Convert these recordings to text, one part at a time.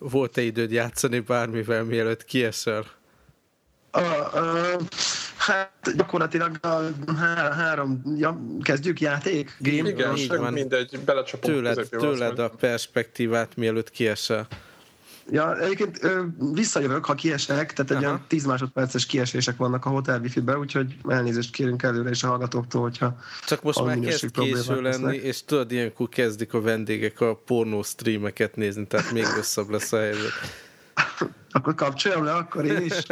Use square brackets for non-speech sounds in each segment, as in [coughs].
volt-e időd játszani bármivel, mielőtt kiesel? A, a, hát gyakorlatilag a há, három, ja, kezdjük játék? Game? Igen, így van. mindegy, belecsapunk. Tőled, tőled a perspektívát, mielőtt kiesel. Ja, egyébként ö, visszajövök, ha kiesek, tehát egy olyan 10 másodperces kiesések vannak a hotel wifi-be, úgyhogy elnézést kérünk előre is a hallgatóktól, hogyha Csak most már kezd késő lenni, és tudod, ilyenkor kezdik a vendégek a pornó streameket nézni, tehát még rosszabb lesz a helyzet. [laughs] akkor kapcsoljam le, akkor én is. [laughs]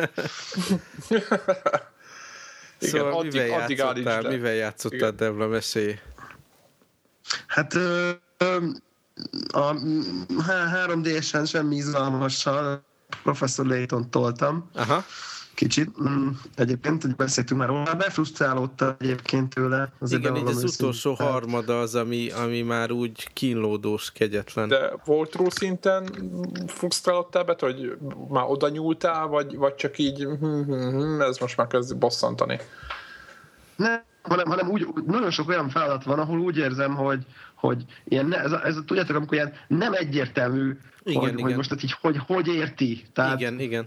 szóval Igen, mivel addig, játszottál, addig mivel játszottál, Devla, mesélj? Hát ö, ö, a 3D-sen semmi izgalmassal Professor Layton toltam. Aha. Kicsit. Mm, egyébként, hogy beszéltünk már róla, befrusztrálódta egyébként tőle. Az Igen, így az utolsó szint, harmada az, ami, ami már úgy kínlódós, kegyetlen. De volt ró szinten frusztrálódtál be, hogy már oda nyúltál, vagy, vagy csak így hm, hm, hm, ez most már kezd bosszantani? Nem, hanem, hanem úgy, nagyon sok olyan feladat van, ahol úgy érzem, hogy, hogy ilyen, ez, a, ez a, tudjátok, amikor ilyen nem egyértelmű, igen, hogy, igen. hogy most így, hogy, hogy érti. Tehát, igen, igen.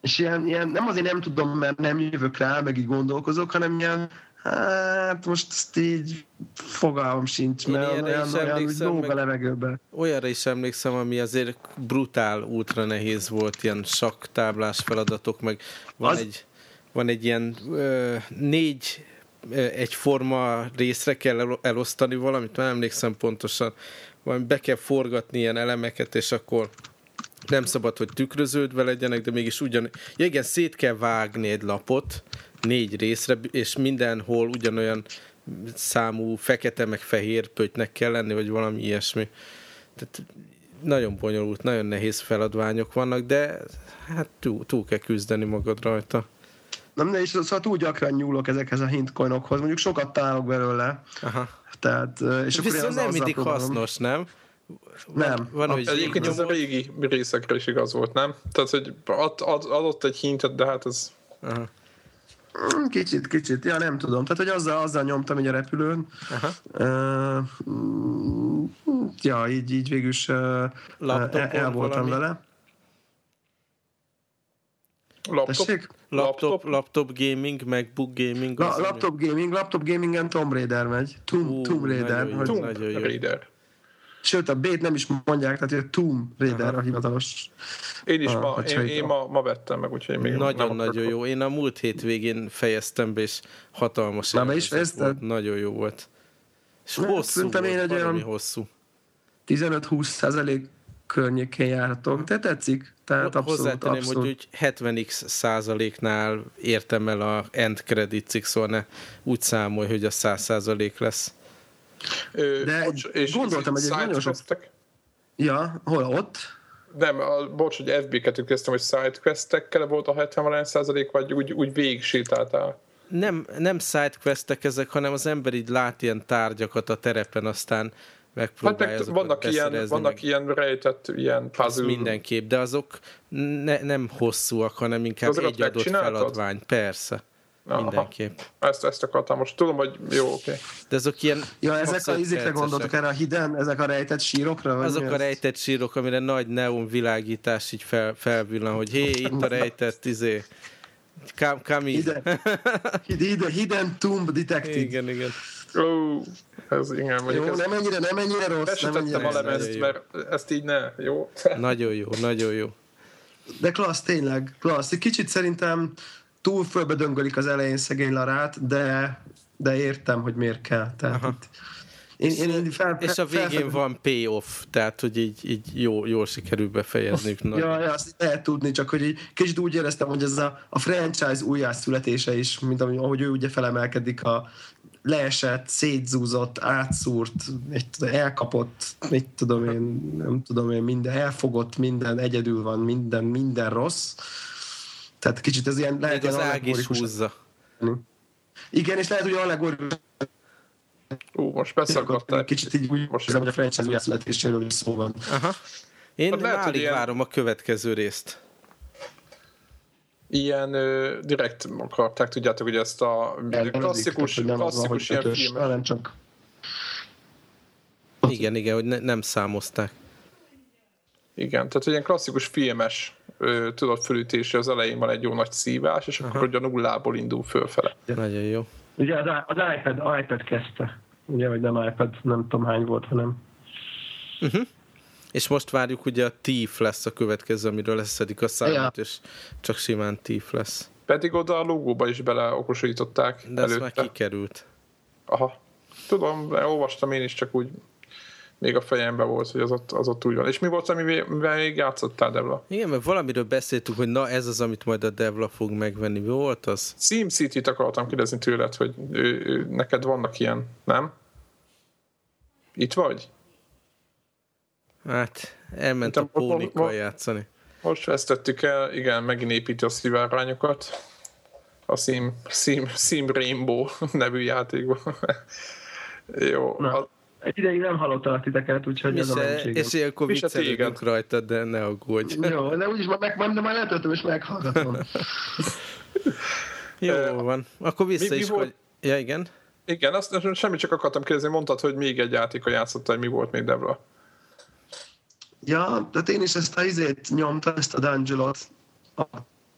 És ilyen, ilyen, nem azért nem tudom, mert nem jövök rá, meg így gondolkozok, hanem ilyen, hát most ezt így fogalmam sincs, mert olyan, olyan, olyan lóg a levegőbe. Olyanra is emlékszem, ami azért brutál, ultra nehéz volt, ilyen saktáblás feladatok, meg van az... egy van egy ilyen ö, négy egyforma részre kell elosztani valamit, nem emlékszem pontosan, valami be kell forgatni ilyen elemeket, és akkor nem szabad, hogy tükröződve legyenek, de mégis ugyan... Ja, igen, szét kell vágni egy lapot négy részre, és mindenhol ugyanolyan számú fekete meg fehér pöttynek kell lenni, vagy valami ilyesmi. Tehát nagyon bonyolult, nagyon nehéz feladványok vannak, de hát túl, túl kell küzdeni magad rajta. Nem, és szóval túl gyakran nyúlok ezekhez a hintcoinokhoz, mondjuk sokat találok belőle. Aha. Tehát, és akkor Viszont nem mindig hasznos, nem? Nem. Van, hogy Egyébként ez a régi részekre is igaz volt, nem? Tehát, hogy ad, ad, adott egy hintet, de hát ez... Aha. Kicsit, kicsit. Ja, nem tudom. Tehát, hogy azzal, azzal nyomtam így a repülőn. Aha. Uh, ja, így, így végül is uh, el, el voltam valami? vele. Laptop? Laptop, laptop gaming, MacBook gaming. La, laptop mi? gaming, laptop gamingen Tomb Raider megy. Tomb, uh, Tomb Raider. Nagyon jó, Tomb nagyon jó. Raider. Sőt, a B-t nem is mondják, tehát hogy Tomb Raider Aha. a hivatalos. Én is a, ma, én, én ma, ma, vettem meg, úgyhogy még Nagyon-nagyon jó. Én a múlt hétvégén fejeztem be, és hatalmas Na, be is volt. Nagyon jó volt. És ne, hosszú volt, én egy olyan hosszú. 15-20 százalék környékén jártok, de tetszik. Tehát abszolút, Hozzátenném, abszolút. hogy úgy 70x százaléknál értem el a end credit szóval ne úgy számolj, hogy a 100 százalék lesz. De bocs, és gondoltam, hogy nagyon sok... Ja, hol ott? Nem, a, bocs, hogy FB-ket kezdtem, hogy sidequestekkel volt a 70 százalék, vagy úgy, úgy végig sétáltál? Nem, nem sidequestek ezek, hanem az ember így lát ilyen tárgyakat a terepen, aztán megpróbálja hát meg vannak ilyen, vannak meg. ilyen rejtett ilyen puzzle. Az mindenképp, de azok ne, nem hosszúak, hanem inkább Azokat egy adott feladvány. Persze. Aha. Mindenképp. Ezt, ezt akartam most. Tudom, hogy jó, oké. Okay. De azok ilyen... Ja, ezek a izikre gondoltok erre a hiden, ezek a rejtett sírokra? Vagy azok a rejtett sírok, amire nagy neon világítás így fel, felvillan, hogy hé, itt a rejtett izé. Come, come hidden, hidden, hidden Tomb Detective. Igen, igen. Ó, ez igen. Jó, ez... nem ennyire, nem ennyire rossz. Nem ennyire a lemezt, mert ezt így ne, jó? [laughs] Nagyon jó, nagyon jó. De klassz, tényleg, klassz. Egy kicsit szerintem túl fölbe döngölik az elején szegény Larát, de, de értem, hogy miért kell. Tehát itt, én, én, én fel, és a végén fel, van payoff, tehát hogy így, így jó, jól sikerül befejezni. ja, ja, azt lehet tudni, csak hogy így kicsit úgy éreztem, hogy ez a, a franchise újjászületése is, mint ahogy ő ugye felemelkedik a leesett, szétzúzott, átszúrt, tudom, elkapott, mit tudom én, nem tudom én, minden, elfogott minden, egyedül van minden, minden rossz. Tehát kicsit ez ilyen lehet, Még az ág is húzza. Igen, és lehet, hogy allegorikus Ú, most beszélgettek. Kicsit így úgy most hogy a franchise újjászületéséről is szó van. Aha. Én hát lehet, várom a következő részt ilyen ö, direkt akarták, tudjátok, hogy ezt a klasszikus, nem klasszikus ilyen filmet. Nem csak... Igen, igen, hogy ne, nem számozták. Igen, tehát ilyen klasszikus filmes ö, tudod fölütése az elején van egy jó nagy szívás, és akkor ugye a nullából indul fölfele. Nagyon jó. Ugye az, az iPad, iPad kezdte. Ugye, vagy nem iPad, nem tudom hány volt, hanem Uh-huh. És most várjuk, ugye a TIF lesz a következő, amiről leszedik a számot, Ja. és csak simán TIF lesz. Pedig oda a logóba is beleokosították De ez már kikerült. Aha. Tudom, de olvastam én is, csak úgy még a fejemben volt, hogy az ott, az ott úgy van. És mi volt, amivel még játszottál, Debla? Igen, mert valamiről beszéltünk, hogy na ez az, amit majd a Devla fog megvenni. Mi volt az? SimCity-t akartam kérdezni tőled, hogy ő, ő, neked vannak ilyen, nem? Itt vagy? Hát, elment Te- a pónikkal játszani. Most vesztettük el, igen, megint építi a szivárványokat. A Sim, Sim, Sim Rainbow [laughs] nevű játékban. [laughs] Jó, Na. a, egy ideig nem hallottalak titeket, úgyhogy Mi ez a se, mentségem. és ilyenkor Mi se viccelődünk rajta, de ne aggódj. [laughs] Jó, de úgyis már, meg, de már letöltöm és meghallgatom. Jó van. Akkor vissza mi is volt- vagy. Ja, igen. igen, azt semmit csak akartam kérdezni, mondtad, hogy még egy játéka játszottál, hogy mi volt még Debra. Ja, tehát én is ezt a izét nyomtam, ezt a Dungeonot, a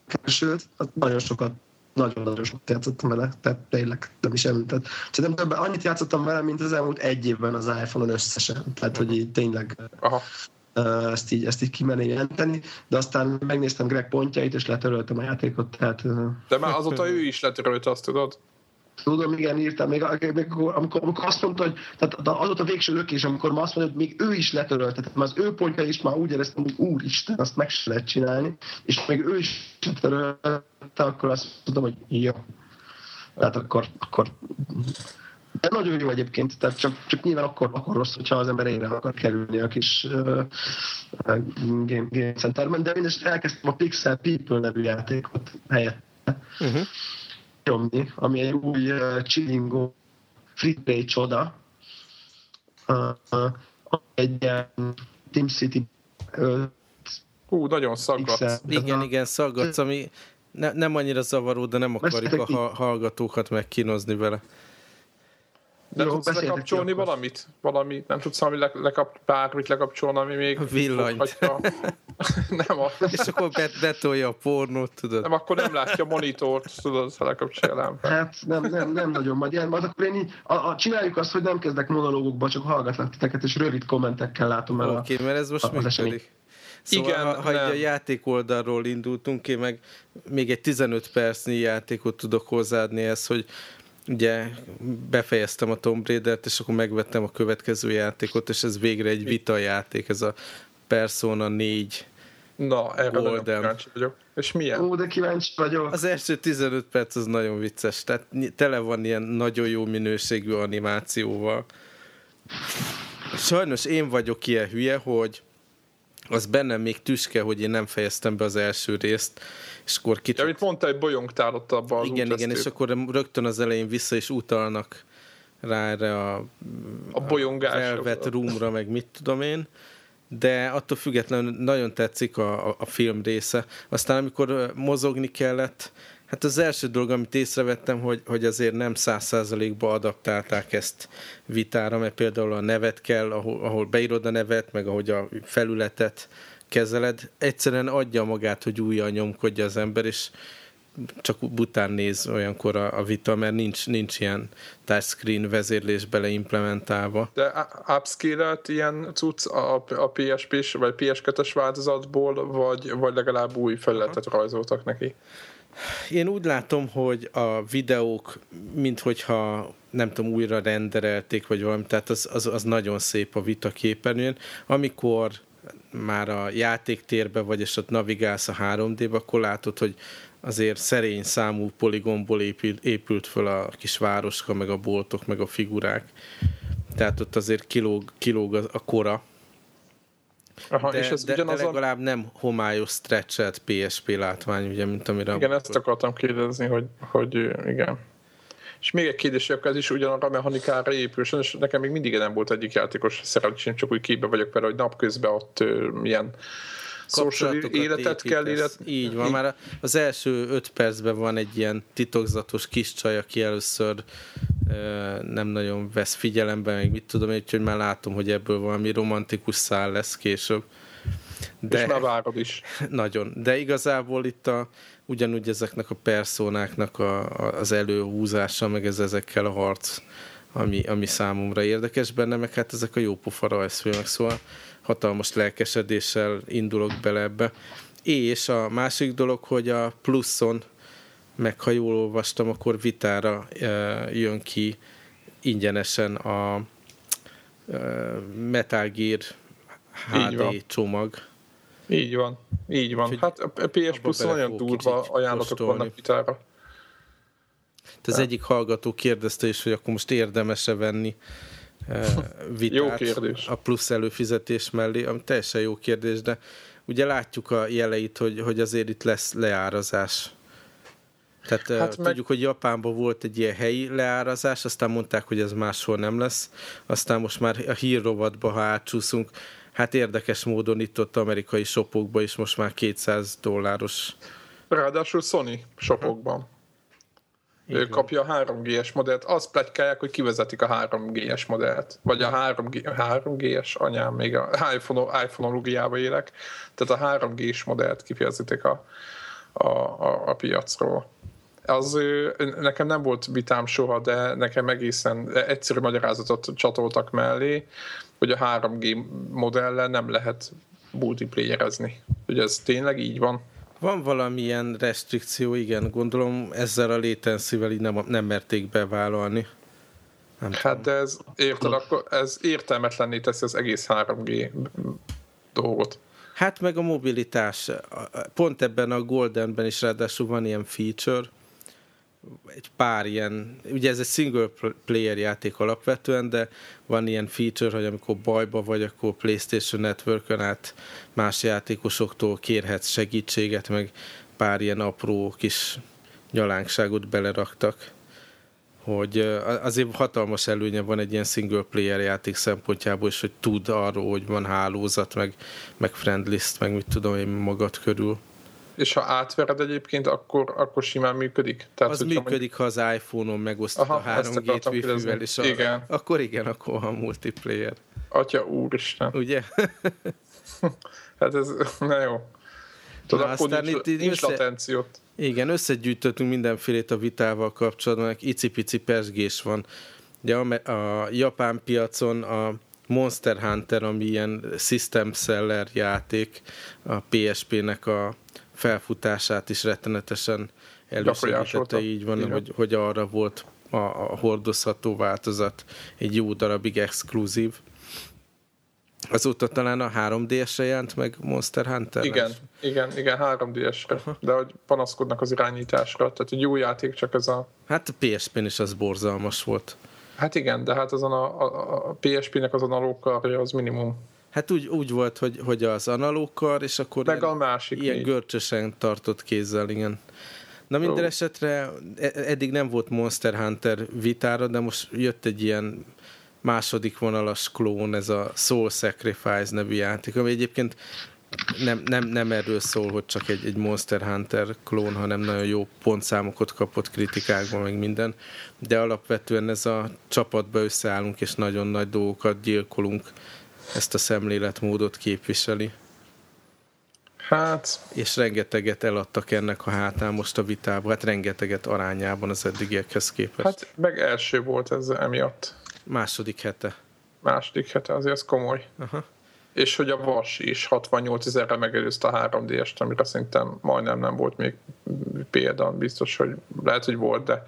keresőt, hát nagyon sokat, nagyon-nagyon sokat játszottam vele, tehát tényleg nem is említett. Szerintem több, annyit játszottam vele, mint az elmúlt egy évben az iPhone-on összesen. Tehát, hogy így tényleg Aha, ezt így, ezt így kimerném jelenteni, de aztán megnéztem Greg pontjait, és letöröltem a játékot, tehát de már azóta ő is letörölte, azt tudod? Tudom, igen, írtam, még, akkor, amikor, amikor azt mondta, hogy tehát az volt a végső lökés, amikor ma azt mondja, hogy még ő is letörölte, tehát már az ő pontja is már úgy éreztem, hogy úristen, azt meg se lehet csinálni, és még ő is letörölte, akkor azt tudom, hogy jó. Tehát akkor, akkor de nagyon jó egyébként, tehát csak, csak nyilván akkor, akkor rossz, hogyha az ember ére akar kerülni a kis uh, game, game centerben, de mindezt elkezdtem a Pixel People nevű játékot helyett Uh-huh. Nyomni, ami egy új uh, chillingó free csoda. Uh, uh, egy ilyen SimCity uh, Hú, nagyon szaggat. Pixel. Igen, igen, szaggatsz, ami ne, nem annyira zavaró, de nem akarjuk a ha- hallgatókat megkínozni vele. Nem Jó, tudsz lekapcsolni valamit? Valami, nem tudsz valami le, lekap, bármit lekapcsolni, ami még... A villanyt. [laughs] nem, a, És akkor bet, betolja a pornót, tudod? nem, akkor nem látja a monitort, tudod, ha lekapcsolám. Hát nem, nem, nem nagyon majd ilyen, majd akkor én így, a, a, csináljuk azt, hogy nem kezdek monológokba, csak hallgatlak titeket, és rövid kommentekkel látom el Oké, a... okay, mert ez most az esemény. működik. Szóval, Igen, ha, ha így nem. a játék oldalról indultunk, én meg még egy 15 percnyi játékot tudok hozzáadni ez, hogy ugye befejeztem a Tomb Raider-t, és akkor megvettem a következő játékot, és ez végre egy vita játék, ez a Persona 4. Na, erre nagyon kíváncsi vagyok. És milyen? Ó, de kíváncsi vagyok. Az első 15 perc az nagyon vicces, tehát tele van ilyen nagyon jó minőségű animációval. Sajnos én vagyok ilyen hülye, hogy az bennem még tüske, hogy én nem fejeztem be az első részt, és akkor Ja, kicsit... amit mondta, hogy bolyong ott abban az igen, igen, és akkor rögtön az elején vissza is utalnak rá erre a, A bolyongásra. Velvet Roomra, meg mit tudom én, de attól függetlenül nagyon tetszik a, a, a film része. Aztán amikor mozogni kellett, hát az első dolog, amit észrevettem, hogy, hogy azért nem száz százalékba adaptálták ezt vitára, mert például a nevet kell, ahol, ahol beírod a nevet, meg ahogy a felületet kezeled, egyszerűen adja magát, hogy újjal nyomkodja az ember, és csak bután néz olyankor a, a vita, mert nincs, nincs ilyen touchscreen vezérlés beleimplementálva. De u- upscale-et ilyen cucc a, a PSP-s vagy PS2-es változatból, vagy, vagy legalább új felületet rajzoltak neki? Én úgy látom, hogy a videók, minthogyha nem tudom, újra renderelték, vagy valami, tehát az, az, az nagyon szép a vita képernyőn. Amikor már a játéktérbe vagy, és ott navigálsz a 3D-be, akkor látod, hogy azért szerény számú poligomból épült, épült föl a kis városka, meg a boltok, meg a figurák. Tehát ott azért kilóg, kilóg a, a kora, Aha, de, és ez de, de ugyanaz a... legalább nem homályos stretchet PSP látvány, ugye, mint amire... Igen, ezt akartam kérdezni, hogy, hogy igen. És még egy kérdés, akkor ez is ugyanarra a mechanikára épül, és nekem még mindig nem volt egyik játékos szerencsém, csak úgy képbe vagyok vele, hogy napközben ott ö, milyen kapcsolatokat életet kell élet. Így van, már az első öt percben van egy ilyen titokzatos kis csaj, aki először nem nagyon vesz figyelembe, meg mit tudom, úgyhogy már látom, hogy ebből valami romantikus szál lesz később. De, és már várod is. [laughs] Nagyon. De igazából itt a, ugyanúgy ezeknek a personáknak a, a, az előhúzása, meg ez ezekkel a harc, ami, ami számomra érdekes benne, meg hát ezek a jópofa rajzfilmek, szóval hatalmas lelkesedéssel indulok bele ebbe. És a másik dolog, hogy a pluszon, meg ha jól olvastam, akkor vitára e, jön ki ingyenesen a e, Metal Gear HD csomag. Így van, így van. Hát a PS Plus nagyon durva ajánlatok vannak vitára. Az ja. egyik hallgató kérdezte is, hogy akkor most érdemes-e venni [laughs] vitát jó kérdés. a plusz előfizetés mellé, ami teljesen jó kérdés, de ugye látjuk a jeleit, hogy, hogy azért itt lesz leárazás. Tehát hát tudjuk, meg... hogy Japánban volt egy ilyen helyi leárazás, aztán mondták, hogy ez máshol nem lesz. Aztán most már a hírrovatba, ha átcsúszunk, hát érdekes módon itt ott amerikai shopokban is most már 200 dolláros. Ráadásul Sony shopokban. Uh-huh. Ő kapja a 3G-es modellt. Azt plegykálják, hogy kivezetik a 3G-es modellt. Vagy a 3G, 3G-es anyám, még a iPhone, iPhone élek. Tehát a 3G-s modellt kifejezitek a, a, a, a piacról. Az nekem nem volt vitám soha, de nekem egészen egyszerű magyarázatot csatoltak mellé, hogy a 3G modellel nem lehet multiplayerezni. Ugye ez tényleg így van? Van valamilyen restrikció, igen, gondolom ezzel a létenszivel így nem, nem merték bevállalni. Nem hát tudom. de ez, érted, akkor ez értelmetlenné teszi az egész 3G dolgot. Hát meg a mobilitás. Pont ebben a Goldenben is ráadásul van ilyen feature, egy pár ilyen, ugye ez egy single player játék alapvetően, de van ilyen feature, hogy amikor bajba vagy, akkor PlayStation Network-ön át más játékosoktól kérhetsz segítséget, meg pár ilyen apró kis nyalánkságot beleraktak hogy azért hatalmas előnye van egy ilyen single player játék szempontjából is, hogy tud arról, hogy van hálózat, meg, meg friendlist, meg mit tudom én magad körül. És ha átvered egyébként, akkor, akkor simán működik? Tehát, az működik, ha az iPhone-on megosztod a 3G-t Wi-Fi-vel, és igen. A, akkor igen, akkor a multiplayer. Atya úristen. Ugye? [laughs] hát ez, na jó. Tudod, na, akkor nincs, itt, nincs össze... latenciót. Igen, összegyűjtöttünk mindenfélét a vitával kapcsolatban, icipici persgés van. Ugye a, a japán piacon a Monster Hunter, ami ilyen system seller játék, a PSP-nek a felfutását is rettenetesen elősegítette, így van, Igen. hogy, hogy arra volt a, a hordozható változat egy jó darabig exkluzív. Azóta talán a 3DS-re jelent meg Monster Hunter? Igen, igen, igen, 3DS-re, de hogy panaszkodnak az irányításra, tehát egy jó játék, csak ez a... Hát a PSP-n is az borzalmas volt. Hát igen, de hát azon a, a, a PSP-nek az analóg az minimum Hát úgy, úgy volt, hogy, hogy az analóg és akkor Meg ilyen, a másik ilyen görcsösen tartott kézzel, igen. Na minden oh. esetre e, eddig nem volt Monster Hunter vitára, de most jött egy ilyen második vonalas klón, ez a Soul Sacrifice nevű játék, ami egyébként nem, nem, nem erről szól, hogy csak egy, egy Monster Hunter klón, hanem nagyon jó pontszámokat kapott kritikákban, meg minden, de alapvetően ez a csapatba összeállunk, és nagyon nagy dolgokat gyilkolunk, ezt a szemléletmódot képviseli. Hát... És rengeteget eladtak ennek a hátán most a vitában, hát rengeteget arányában az eddigiekhez képest. Hát meg első volt ez emiatt. Második hete. Második hete, azért ez komoly. Aha. És hogy a Vas is 68 ezerre megelőzte a 3D-est, amire szerintem majdnem nem volt még példa, biztos, hogy lehet, hogy volt, de,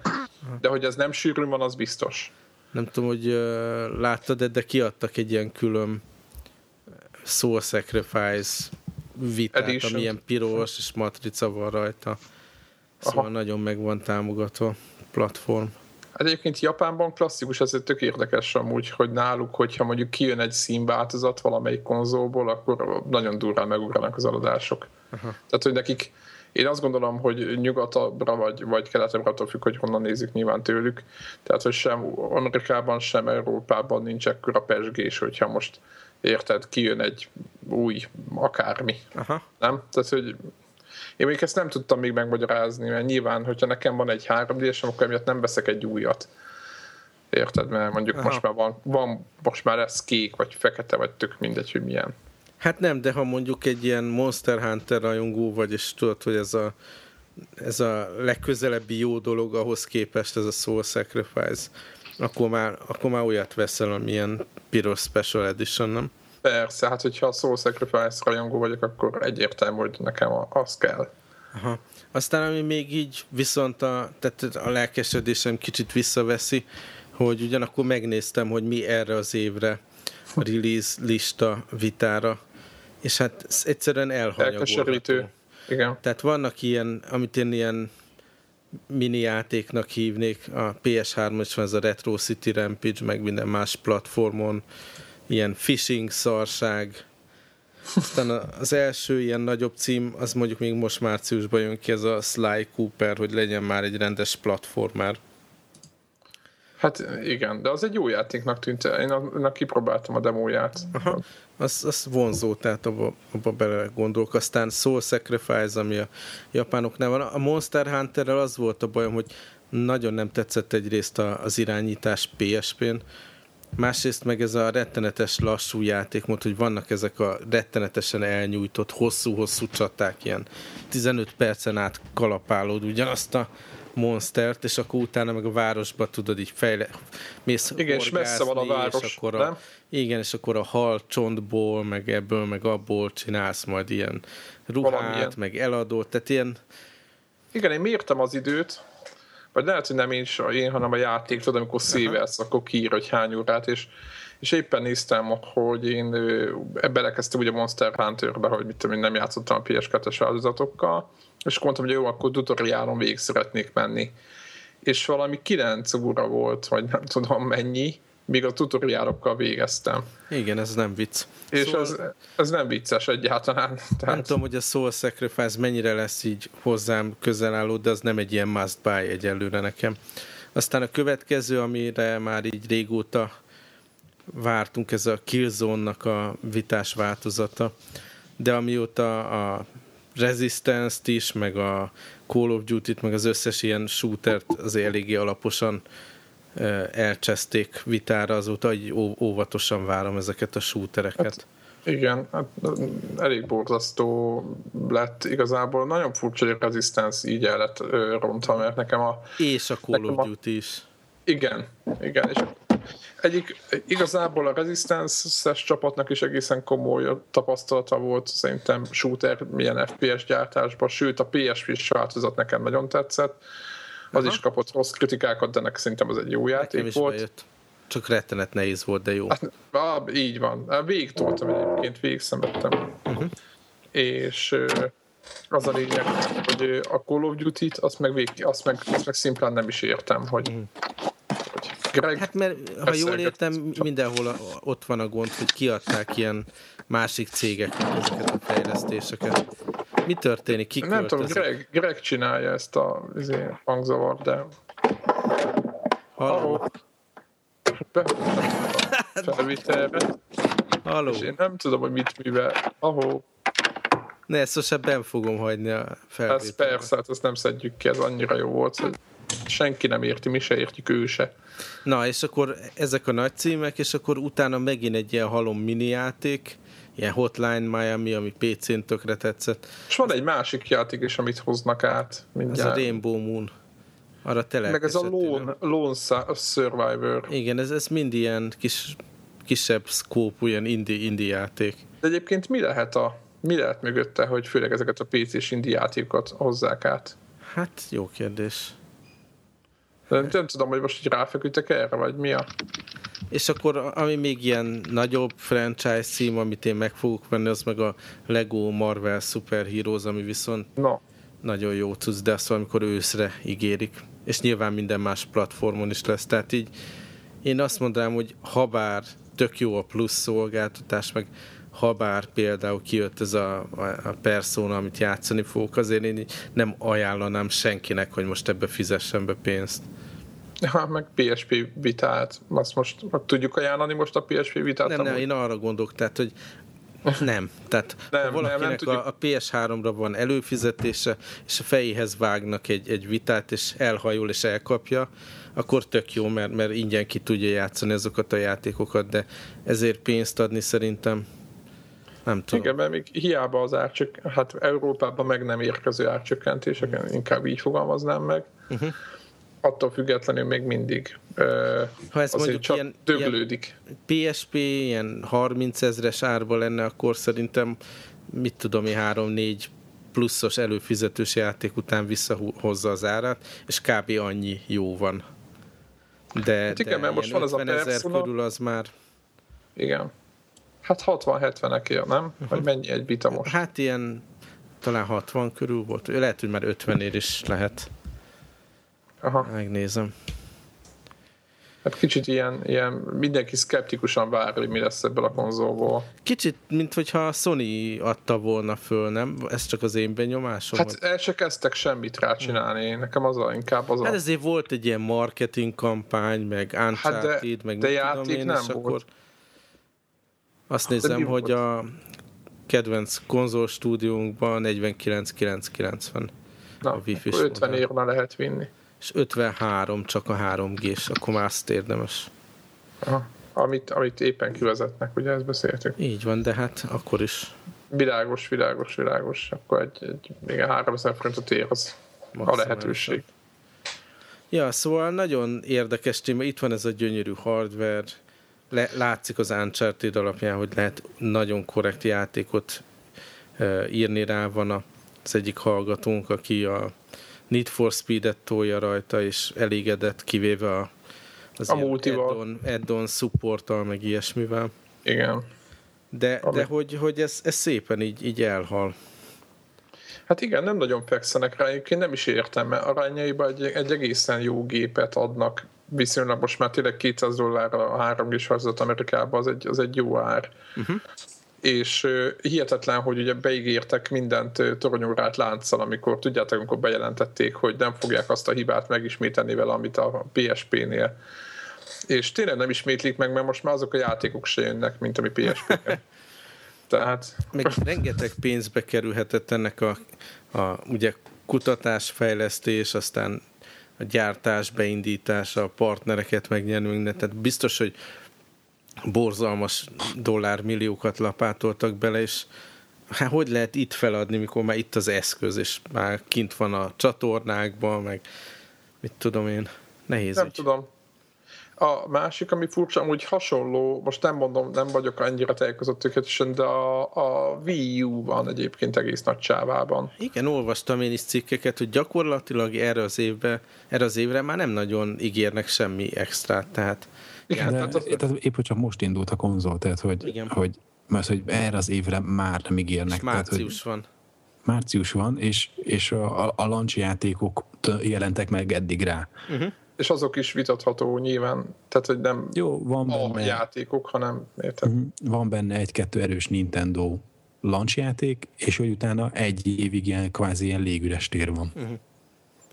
de hogy ez nem sűrű van, az biztos. Nem tudom, hogy uh, láttad, de kiadtak egy ilyen külön Soul Sacrifice vitát, Edition. ami ilyen piros és matrica van rajta. Szóval Aha. nagyon meg van támogatva platform. Hát egyébként Japánban klasszikus, ez tök érdekes amúgy, hogy náluk, hogyha mondjuk kijön egy színváltozat valamelyik konzolból, akkor nagyon durrán megugranak az eladások. Aha. Tehát, hogy nekik én azt gondolom, hogy nyugatra vagy, vagy keletre attól függ, hogy honnan nézik nyilván tőlük. Tehát, hogy sem Amerikában, sem Európában nincs ekkora pesgés, hogyha most érted, kijön egy új akármi. Aha. Nem? Tehát, hogy én még ezt nem tudtam még megmagyarázni, mert nyilván, hogyha nekem van egy 3 d akkor emiatt nem veszek egy újat. Érted? Mert mondjuk Aha. most már van, van, most már ez kék, vagy fekete, vagy tök mindegy, hogy milyen. Hát nem, de ha mondjuk egy ilyen Monster Hunter rajongó vagy, és tudod, hogy ez a, ez a legközelebbi jó dolog ahhoz képest, ez a Soul Sacrifice, akkor már, akkor már olyat veszel, amilyen piros Special Edition, nem? Persze, hát hogyha a Soul Sacrifice rajongó vagyok, akkor egyértelmű, hogy nekem az kell. Aha. Aztán ami még így viszont a, tehát a lelkesedésem kicsit visszaveszi, hogy ugyanakkor megnéztem, hogy mi erre az évre a release lista vitára, és hát egyszerűen elhanyagolható. Igen. Tehát vannak ilyen, amit én ilyen mini játéknak hívnék, a PS3 is van ez a Retro City Rampage, meg minden más platformon, ilyen phishing szarság. Aztán az első ilyen nagyobb cím, az mondjuk még most márciusban jön ki, ez a Sly Cooper, hogy legyen már egy rendes platformer. Hát igen, de az egy jó játéknak tűnt. Én annak kipróbáltam a demóját. Aha, az, az vonzó, tehát abba, abba bele gondolok. Aztán Soul Sacrifice, ami a japánoknál van. A Monster Hunterrel az volt a bajom, hogy nagyon nem tetszett egyrészt az irányítás PSP-n, másrészt meg ez a rettenetes lassú játékmód, hogy vannak ezek a rettenetesen elnyújtott, hosszú-hosszú csaták, ilyen 15 percen át kalapálód ugyanazt a monstert, és akkor utána meg a városba tudod így fejle... Mész igen, és messze van a város, és akkor a, nem? Igen, és akkor a hal csontból, meg ebből, meg abból csinálsz majd ilyen ruhát, Valamilyen. meg eladót, tehát ilyen... Igen, én mértem az időt, vagy lehet, hogy nem én, én hanem a játék, tudod, amikor szévelsz, akkor kiír, hogy hány órát, és, és éppen néztem, hogy én belekezdtem ugye Monster Hunter-be, hogy mit tudom, én nem játszottam a PS2-es változatokkal, és akkor mondtam, hogy jó, akkor tutoriálon végig szeretnék menni. És valami 9 óra volt, vagy nem tudom mennyi, míg a tutoriálokkal végeztem. Igen, ez nem vicc. És szóval... ez, ez nem vicces egyáltalán. Tehát... Nem tudom, hogy a Soul Sacrifice mennyire lesz így hozzám közel álló, de az nem egy ilyen must buy egyelőre nekem. Aztán a következő, amire már így régóta vártunk, ez a Killzone-nak a vitás változata, de amióta a Resistance-t is, meg a Call of Duty-t, meg az összes ilyen shootert az eléggé alaposan elcseszték vitára, azóta hogy óvatosan várom ezeket a shootereket. Hát, igen, hát elég borzasztó lett igazából. Nagyon furcsa, hogy a Resistance így el lett rontva, mert nekem a... És a Call of Duty is. Igen, igen, és egyik igazából a Resistance-es csapatnak is egészen komoly tapasztalata volt szerintem shooter milyen FPS gyártásban, sőt a PSP-s változat nekem nagyon tetszett. Az Aha. is kapott rossz kritikákat, de ennek szerintem az egy jó játék is volt. Bejött. Csak rettenet nehéz volt, de jó. Hát, á, így van. Végig toltam egyébként, végig szemettem. Uh-huh. És az a lényeg, hogy a Call of Duty-t, azt meg, vég, azt meg, azt meg szimplán nem is értem, hogy, uh-huh Greg, hát mert ha jól értem, mindenhol ott van a gond, hogy kiadták ilyen másik cégeknek ezeket a fejlesztéseket. Mi történik? Ki Nem tudom, Greg, Greg csinálja ezt a izé, hangzavart, de... Halló. Be, felvitelbe. Halló. És én nem tudom, hogy mit mivel. Ahó. Ne, ezt sose ben fogom hagyni a felvételt. Ez persze, hát azt nem szedjük ki, ez annyira jó volt, hogy senki nem érti, mi se értjük ő se. Na, és akkor ezek a nagy címek, és akkor utána megint egy ilyen halom mini játék, ilyen Hotline Miami, ami PC-n tökre tetszett. És van egy másik játék is, amit hoznak át. Mindjárt. Ez a Rainbow Moon. Arra te Meg ez a Lone, Lone Survivor. Igen, ez, ez mind ilyen kis, kisebb szkópú, ilyen indie, indie játék. De egyébként mi lehet a mi lehet mögötte, hogy főleg ezeket a PC-s indie játékokat hozzák át? Hát, jó kérdés. Nem, nem tudom, hogy most így ráfeküdtek erre, vagy mi a... És akkor, ami még ilyen nagyobb franchise cím, amit én meg fogok venni, az meg a Lego Marvel Super Heroes, ami viszont no. nagyon jó tudsz, de azt amikor őszre ígérik. És nyilván minden más platformon is lesz. Tehát így én azt mondanám, hogy habár tök jó a plusz szolgáltatás, meg habár például kijött ez a, a persona, amit játszani fogok, azért én nem ajánlanám senkinek, hogy most ebbe fizessen be pénzt. Ja, [laughs] meg PSP vitát, azt most tudjuk ajánlani most a PSP vitát? Nem, nem, én arra gondolok, tehát, hogy nem. Tehát nem, ha valakinek nem, nem a, a PS3-ra van előfizetése, és a fejéhez vágnak egy, egy vitát, és elhajol és elkapja, akkor tök jó, mert, mert ingyen ki tudja játszani azokat a játékokat, de ezért pénzt adni szerintem Nem tudom. Igen, mert még hiába az árcsök, hát Európában meg nem érkező árcsökkentések, inkább így fogalmaznám meg. Uh-huh. Attól függetlenül még mindig Ha ez mondjuk csak ilyen- döglődik. PSP ilyen 30 ezres árba lenne, akkor szerintem mit tudom én, 3-4 pluszos előfizetős játék után visszahozza az árát, és kb. annyi jó van. De, Hát igen, de mert most ilyen van az a 50 ezer Persona. körül az már, Igen. Hát 60-70-ekért, nem? Vagy mennyi egy bita most? hát ilyen talán 60 körül volt. Lehet, hogy már 50 ér is lehet. Aha. Megnézem. Hát kicsit ilyen, ilyen mindenki szkeptikusan vár, hogy mi lesz ebből a konzolból. Kicsit, mint hogyha a Sony adta volna föl, nem? Ez csak az én benyomásom. Hát el se kezdtek semmit rá csinálni. Nekem az a, inkább az a... Hát ezért volt egy ilyen marketing kampány, meg Uncharted, Hát de- meg de játék tudom én, nem volt. akkor azt de nézem, hogy volt? a kedvenc konzol stúdiónkban 49.990 Na, a akkor 50 modell. lehet vinni. És 53 csak a 3G-s, akkor már azt érdemes. Aha. Amit, amit éppen kivezetnek, ugye ezt beszéltük. Így van, de hát akkor is Világos, világos, világos. Akkor egy, egy igen, 3000 forintot ér az a maximálisan. lehetőség. Ja, szóval nagyon érdekes téma. Itt van ez a gyönyörű hardware. Le, látszik az Uncharted alapján, hogy lehet nagyon korrekt játékot e, írni rá. Van a, az egyik hallgatónk, aki a Need for Speed-et tolja rajta, és elégedett, kivéve a, az A multival. add-on, supporttal, meg ilyesmivel. Igen. De, Ami- de hogy, hogy ez, ez szépen így, így elhal. Hát igen, nem nagyon fekszenek rá, egyébként nem is értem, mert arányaiban egy, egy egészen jó gépet adnak viszonylag most már tényleg 200 dollárra a 3 g Amerikában, az egy, az egy jó ár. Uh-huh. És hihetetlen, hogy ugye beígértek mindent toronyórát lánccal, amikor tudjátok, amikor bejelentették, hogy nem fogják azt a hibát megismételni vele, amit a PSP-nél. És tényleg nem ismétlik meg, mert most már azok a játékok se jönnek, mint ami PSP-ken. [laughs] Tehát Meg rengeteg pénzbe kerülhetett ennek a, a ugye kutatás, fejlesztés, aztán a gyártás beindítása, a partnereket megnyerni. Tehát biztos, hogy borzalmas dollármilliókat lapátoltak bele, és hát hogy lehet itt feladni, mikor már itt az eszköz, és már kint van a csatornákban, meg mit tudom én, nehéz Nem ügy. tudom. A másik, ami furcsa, amúgy hasonló, most nem mondom, nem vagyok annyira tájékozott tökéletesen, de a, a Wii U van egyébként egész nagy csávában. Igen, olvastam én is cikkeket, hogy gyakorlatilag erre az évre, erre az évre már nem nagyon ígérnek semmi extrát, tehát Igen, De, tehát az, tehát épp, hogy csak most indult a konzol, tehát hogy, Igen. hogy, mert hogy erre az évre már nem ígérnek. és tehát, hogy március van. március van, és, és a, a, a launch játékok jelentek meg eddig rá. és azok is vitatható nyilván, tehát hogy nem Jó, van a benne, játékok, hanem érted? Mhm. van benne egy-kettő erős Nintendo launch játék, és hogy utána egy évig ilyen kvázi ilyen légüres tér van.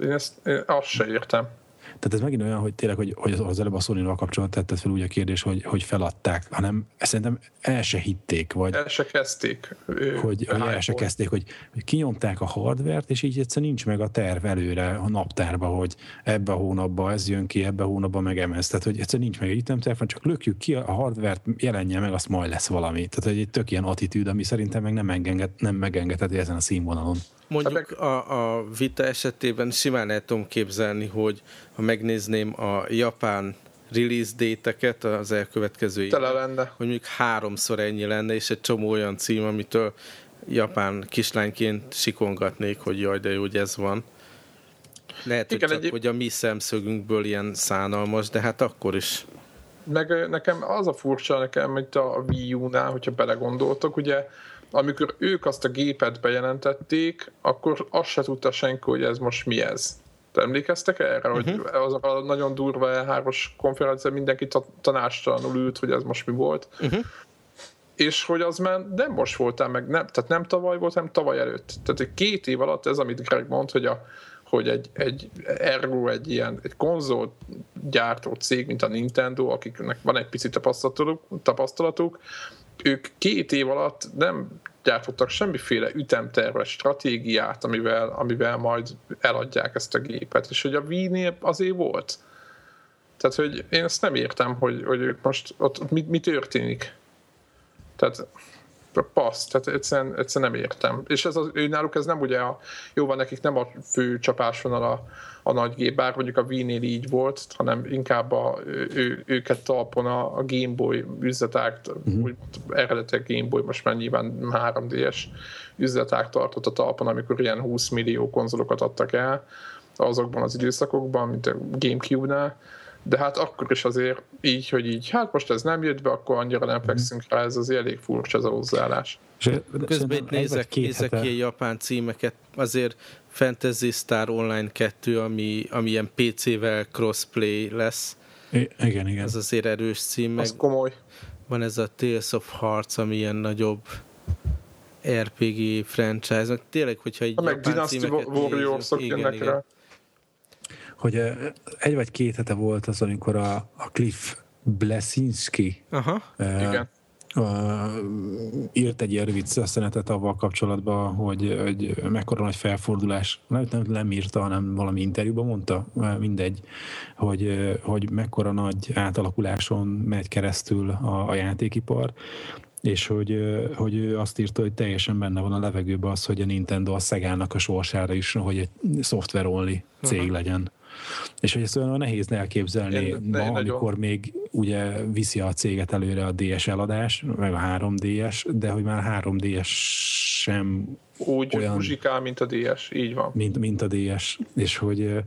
Én ezt én azt se értem. Tehát ez megint olyan, hogy tényleg, hogy, hogy az- előbb a sony kapcsolatban tetted fel úgy a kérdés, hogy, hogy feladták, hanem szerintem el se hitték, vagy El se kezdték. ő, hogy, hogy el se kezdték, hogy, hogy kinyomták a hardvert, és így egyszerűen nincs meg a terv előre a naptárba, hogy ebbe a hónapban ez jön ki, ebbe a hónapban meg emez. Tehát, hogy egyszerűen nincs meg egy ütemterv, csak lökjük ki a hardvert, jelenjen meg, azt majd lesz valami. Tehát, hogy egy tök ilyen attitűd, ami szerintem meg nem, enged, nem megengedheti ezen a színvonalon. Mondjuk meg- a, a vita esetében simán el tudom képzelni, hogy ha megnézném a japán release date-eket az elkövetkező évben, hogy mondjuk háromszor ennyi lenne, és egy csomó olyan cím, amitől japán kislányként sikongatnék, hogy jaj, de jó, hogy ez van. Lehet, Igen, hogy csak egyéb- hogy a mi szemszögünkből ilyen szánalmas, de hát akkor is. Meg nekem az a furcsa nekem, hogy a Wii U-nál, hogyha belegondoltok, ugye amikor ők azt a gépet bejelentették, akkor azt se tudta senki, hogy ez most mi ez. Te emlékeztek erre, uh-huh. hogy az a nagyon durva E3-os konferencia mindenki ta- tanástalanul ült, hogy ez most mi volt. Uh-huh. És hogy az már nem most voltál meg, nem, tehát nem tavaly volt, hanem tavaly előtt. Tehát egy két év alatt ez, amit Greg mond, hogy, a, hogy egy, egy Ergo, egy ilyen egy konzol gyártó cég, mint a Nintendo, akiknek van egy pici tapasztalatuk, tapasztalatuk ők két év alatt nem gyártottak semmiféle ütemtervet, stratégiát, amivel, amivel majd eladják ezt a gépet. És hogy a Wii-nél azért volt. Tehát, hogy én ezt nem értem, hogy, hogy ők most ott mi, mi történik. Tehát passz, tehát egyszerűen, egyszerűen nem értem. És ez az, ő náluk ez nem ugye a, jó van, nekik nem a fő csapásvonal a, a nagy gép, bár mondjuk a Wii-nél így volt, hanem inkább a, ő, őket talpon a, a Game Boy üzleták, uh-huh. úgy eredetileg Game Boy, most már nyilván 3DS üzleták tartott a talpon, amikor ilyen 20 millió konzolokat adtak el azokban az időszakokban, mint a Gamecube-nál, de hát akkor is azért így, hogy így, hát most ez nem jött be, akkor annyira nem mhm. fekszünk rá, ez az elég furcsa az a hozzáállás. Közben itt nézek, nézek ki a japán címeket, azért Fantasy Star Online 2, ami, ami ilyen PC-vel crossplay lesz. I- igen, igen. Ez azért erős cím. Meg az komoly. Van ez a Tales of Hearts, ami ilyen nagyobb RPG franchise. Meg tényleg, hogyha egy meg Dynasty Warriors-ok jönnek rá hogy egy vagy két hete volt az, amikor a, a Cliff Blesinski Aha. Uh, Igen. Uh, írt egy ilyen rövid szösszenetet avval kapcsolatban, hogy, hogy mekkora nagy felfordulás, nem, nem, nem írta, hanem valami interjúban mondta, mindegy, hogy, hogy mekkora nagy átalakuláson megy keresztül a, a játékipar, és hogy, hogy ő azt írta, hogy teljesen benne van a levegőben az, hogy a Nintendo a Szegának a sorsára is, hogy egy software only cég legyen. És hogy ezt olyan nehéz elképzelni én, ma, én amikor nagyon. még ugye viszi a céget előre a DS eladás, meg a 3DS, de hogy már 3DS sem úgy olyan, muzsikál, mint a DS, így van. Mint, mint a DS, és hogy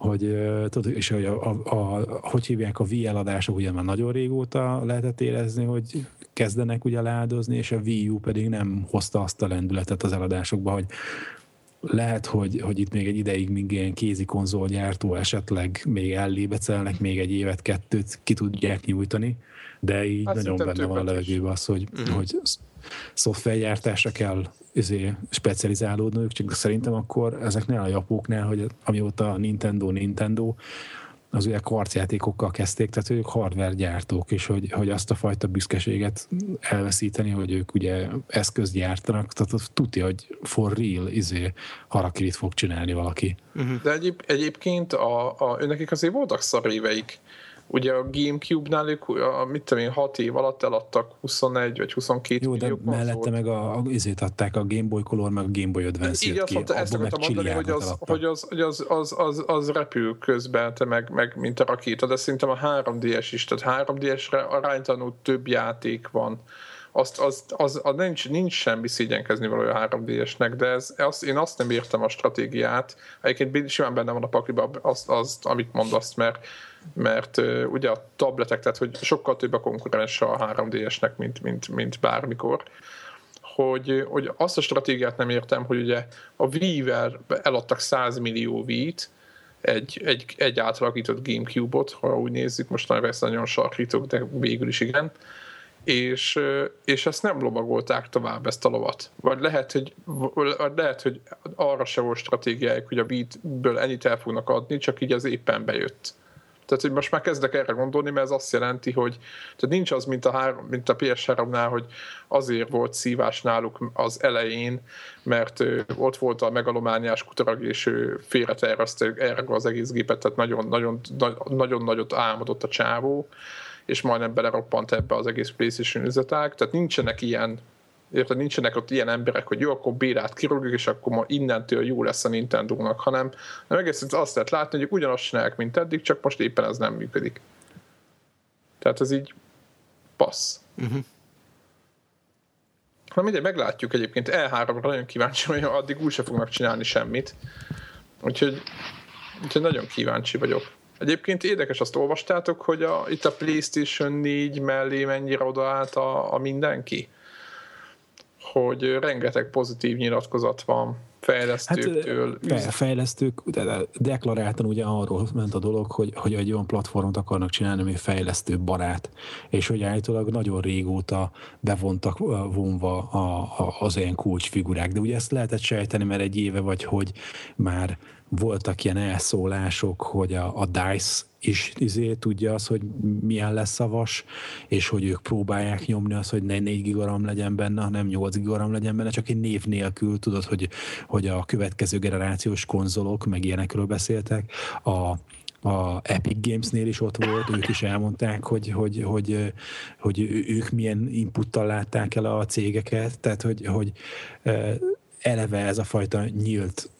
hogy, tudod, és hogy a, a, a, hogy hívják a Wii eladások, ugye már nagyon régóta lehetett érezni, hogy kezdenek ugye leáldozni, és a Wii U pedig nem hozta azt a lendületet az eladásokba, hogy lehet, hogy, hogy itt még egy ideig, míg ilyen kézi konzolgyártó esetleg még ellébecelnek, még egy évet, kettőt ki tudják nyújtani, de így hát nagyon benne van a levegőben az, hogy, uh-huh. hogy szoftvergyártásra kell izé, specializálódnunk, csak szerintem akkor ezeknél a japóknál, hogy amióta Nintendo, Nintendo, az ugye karcjátékokkal kezdték, tehát ők hardware gyártók, és hogy, hogy azt a fajta büszkeséget elveszíteni, hogy ők ugye eszközt gyártanak, tehát tudja, hogy for real izé, harakirit fog csinálni valaki. De egyéb, egyébként a, a, nekik azért voltak szaréveik. Ugye a Gamecube-nál ők, a, mit tudom én, 6 év alatt eladtak 21 vagy 22 Jó, de mellette meg a, a, izét adták a Game Boy Color, meg a Game Boy Advance ki. Azt, ezt akartam mondani, hogy, az, hogy, az, hogy az, az, az, az repül közben, te meg, meg mint a rakéta, de szerintem a 3DS is, tehát 3DS-re aránytalanul több játék van azt, az, az, az nincs, nincs semmi szégyenkezni való a 3DS-nek, de ez, azt, én azt nem értem a stratégiát. Egyébként simán benne van a pakliba azt, azt amit mondasz, mert mert ugye a tabletek, tehát hogy sokkal több a konkurens a 3DS-nek, mint, mint, mint bármikor, hogy, hogy azt a stratégiát nem értem, hogy ugye a Wii-vel eladtak 100 millió Wii-t, egy, egy, egy átalakított Gamecube-ot, ha úgy nézzük, most nagyon ezt nagyon sarkítok, de végül is igen, és, és ezt nem lovagolták tovább, ezt a lovat. Vagy lehet, hogy, vagy lehet, hogy arra se volt stratégiájuk, hogy a beatből ennyit el fognak adni, csak így az éppen bejött. Tehát, hogy most már kezdek erre gondolni, mert ez azt jelenti, hogy tehát nincs az, mint a, három, mint a PS3-nál, hogy azért volt szívás náluk az elején, mert ott volt a megalomániás kutarag, és ő félretervezte erre az egész gépet, tehát nagyon, nagyon, nagyon nagyot álmodott a csávó, és majdnem beleroppant ebbe az egész PlayStation üzletág, tehát nincsenek ilyen érted, nincsenek ott ilyen emberek, hogy jó, akkor bérát kirúgjuk, és akkor ma innentől jó lesz a Nintendo-nak, hanem, hanem egész azt lehet látni, hogy ugyanazt csinálják, mint eddig, csak most éppen ez nem működik. Tehát ez így passz. Uh-huh. Na mindegy, meglátjuk egyébként. E3-ra nagyon kíváncsi, hogy addig úgy se fognak csinálni semmit. Úgyhogy, úgyhogy nagyon kíváncsi vagyok. Egyébként érdekes, azt olvastátok, hogy a, itt a PlayStation 4 mellé mennyire odaállt a, a mindenki? hogy rengeteg pozitív nyilatkozat van fejlesztőktől. Hát, fejlesztők, de deklaráltan ugye arról ment a dolog, hogy, hogy egy olyan platformot akarnak csinálni, ami fejlesztő barát, és hogy állítólag nagyon régóta bevontak vonva a, a, az ilyen kulcsfigurák. De ugye ezt lehetett sejteni, mert egy éve vagy, hogy már voltak ilyen elszólások, hogy a, a DICE is izé, tudja az, hogy milyen lesz a vas, és hogy ők próbálják nyomni azt, hogy ne 4 gigaram legyen benne, hanem 8 gigaram legyen benne, csak egy név nélkül, tudod, hogy, hogy a következő generációs konzolok, meg ilyenekről beszéltek, a a Epic Gamesnél is ott volt, ők is elmondták, hogy, hogy, hogy, hogy ők milyen inputtal látták el a cégeket, tehát hogy, hogy eleve ez a fajta nyílt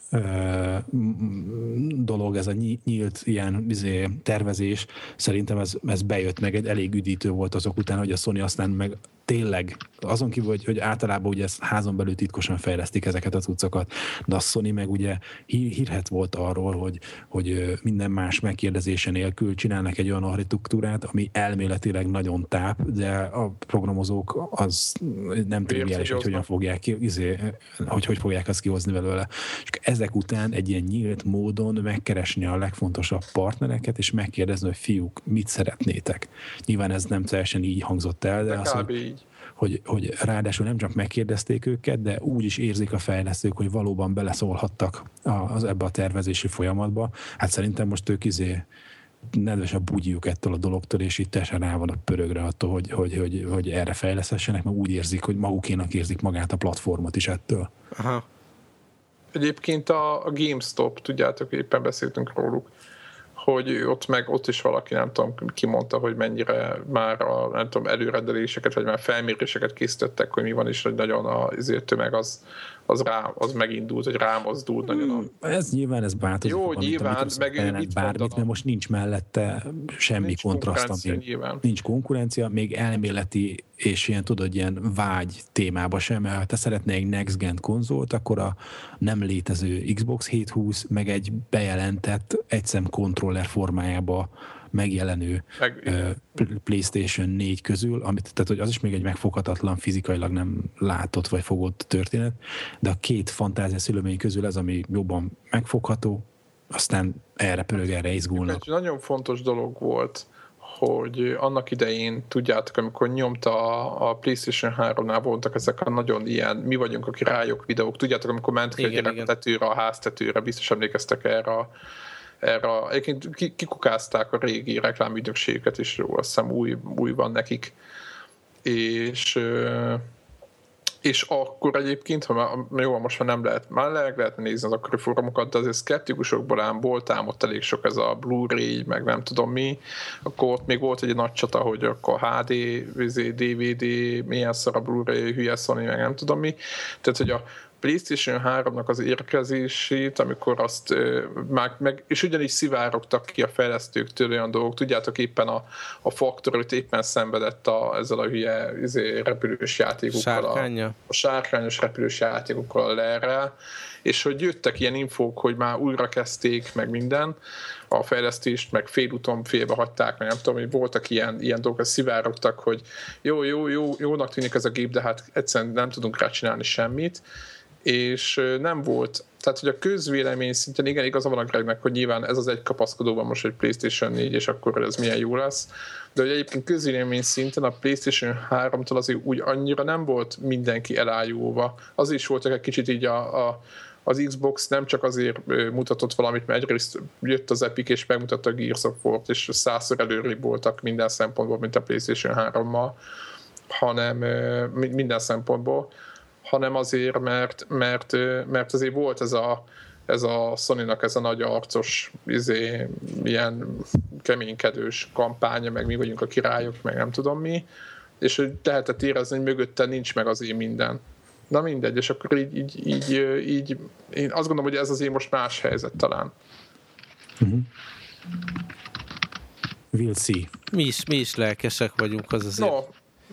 dolog, ez a nyílt ilyen izé, tervezés, szerintem ez, ez bejött meg, egy elég üdítő volt azok után, hogy a Sony aztán meg tényleg, azon kívül, hogy, hogy általában ugye ezt házon belül titkosan fejlesztik ezeket a cuccokat, de a Sony meg ugye hírhet volt arról, hogy, hogy minden más megkérdezése nélkül csinálnak egy olyan architektúrát, ami elméletileg nagyon táp, de a programozók az nem triviális, hogy hogyan fogják ki, izé, hogy hogy fogják azt kihozni belőle. És ezek után egy ilyen nyílt módon megkeresni a legfontosabb partnereket, és megkérdezni, hogy fiúk, mit szeretnétek. Nyilván ez nem teljesen így hangzott el, de, de az, hogy, hogy, hogy ráadásul nem csak megkérdezték őket, de úgy is érzik a fejlesztők, hogy valóban beleszólhattak az, ebbe a tervezési folyamatba. Hát szerintem most ők izé nedves a bugyjuk ettől a dologtól, és itt teljesen rá van a pörögre attól, hogy, hogy, hogy, hogy erre fejleszessenek, mert úgy érzik, hogy magukénak érzik magát a platformot is ettől. Aha. Egyébként a, a GameStop, tudjátok, éppen beszéltünk róluk, hogy ott meg ott is valaki nem tudom, kimondta, hogy mennyire már a nem tudom, előrendeléseket, vagy már felméréseket készítettek, hogy mi van, és hogy nagyon az tömeg az, az, rá, az megindult, hogy rámozdult nagyon. A... Hmm, ez nyilván, ez változik. Jó, amit, nyilván, amit meg bármit, mondana? mert most nincs mellette semmi nincs kontraszt. Ami, nyilván. Nincs konkurencia, még elméleti és ilyen tudod, ilyen vágy témába sem, mert ha te szeretnél egy Next Gen konzolt, akkor a nem létező Xbox 720 meg egy bejelentett egyszem kontroller formájába megjelenő Meg, uh, PlayStation 4 közül, amit, tehát hogy az is még egy megfoghatatlan, fizikailag nem látott vagy fogott történet, de a két fantázia szülőmény közül ez, ami jobban megfogható, aztán erre pörög, erre izgulnak. Egy nagyon fontos dolog volt, hogy annak idején, tudjátok, amikor nyomta a PlayStation 3-nál voltak ezek a nagyon ilyen mi vagyunk a királyok videók, tudjátok, amikor ment a a tetőre, a háztetőre, biztos emlékeztek erre a erre, egyébként kikukázták a régi reklámügynökségeket is, jó, azt hiszem új, új van nekik, és és akkor egyébként, ha már, jó, most már nem lehet, már lehet, lehet nézni az akkori fórumokat, de azért szkeptikusokból ám volt ám ott elég sok ez a Blu-ray, meg nem tudom mi, akkor ott még volt egy nagy csata, hogy akkor HD, DVD, milyen szar a Blu-ray, hülye Sony, meg nem tudom mi, tehát hogy a, PlayStation 3-nak az érkezését, amikor azt már meg, és ugyanígy szivárogtak ki a fejlesztőktől olyan dolgok, tudjátok éppen a, a faktor, hogy éppen szenvedett a, ezzel a hülye izé, repülős játékokkal. Sárkánya. A, a sárkányos repülős játékokkal a lerrel, és hogy jöttek ilyen infók, hogy már újra kezdték, meg minden, a fejlesztést, meg félúton félbe hagyták, meg nem tudom, hogy voltak ilyen, ilyen dolgok, szivárogtak, hogy jó, jó, jó, jónak tűnik ez a gép, de hát egyszerűen nem tudunk rá csinálni semmit, és nem volt, tehát hogy a közvélemény szinten igen, igaza van a Gregnek, hogy nyilván ez az egy kapaszkodóban most egy PlayStation 4, és akkor ez milyen jó lesz, de hogy egyébként közvélemény szinten a PlayStation 3-tól azért úgy annyira nem volt mindenki elájulva. Az is volt egy kicsit így a, a az Xbox nem csak azért mutatott valamit, mert egyrészt jött az Epic és megmutatta a Gears of War-t, és százszor előrébb voltak minden szempontból, mint a PlayStation 3-mal, hanem minden szempontból, hanem azért, mert, mert, mert azért volt ez a, ez a sony ez a nagy arcos, izé, ilyen keménykedős kampánya, meg mi vagyunk a királyok, meg nem tudom mi, és hogy lehetett érezni, hogy mögötte nincs meg azért minden. Na mindegy, és akkor így, így, így, így én azt gondolom, hogy ez azért most más helyzet talán. Uh-huh. We'll see. Mi is, mi is lelkesek vagyunk, az azért. No,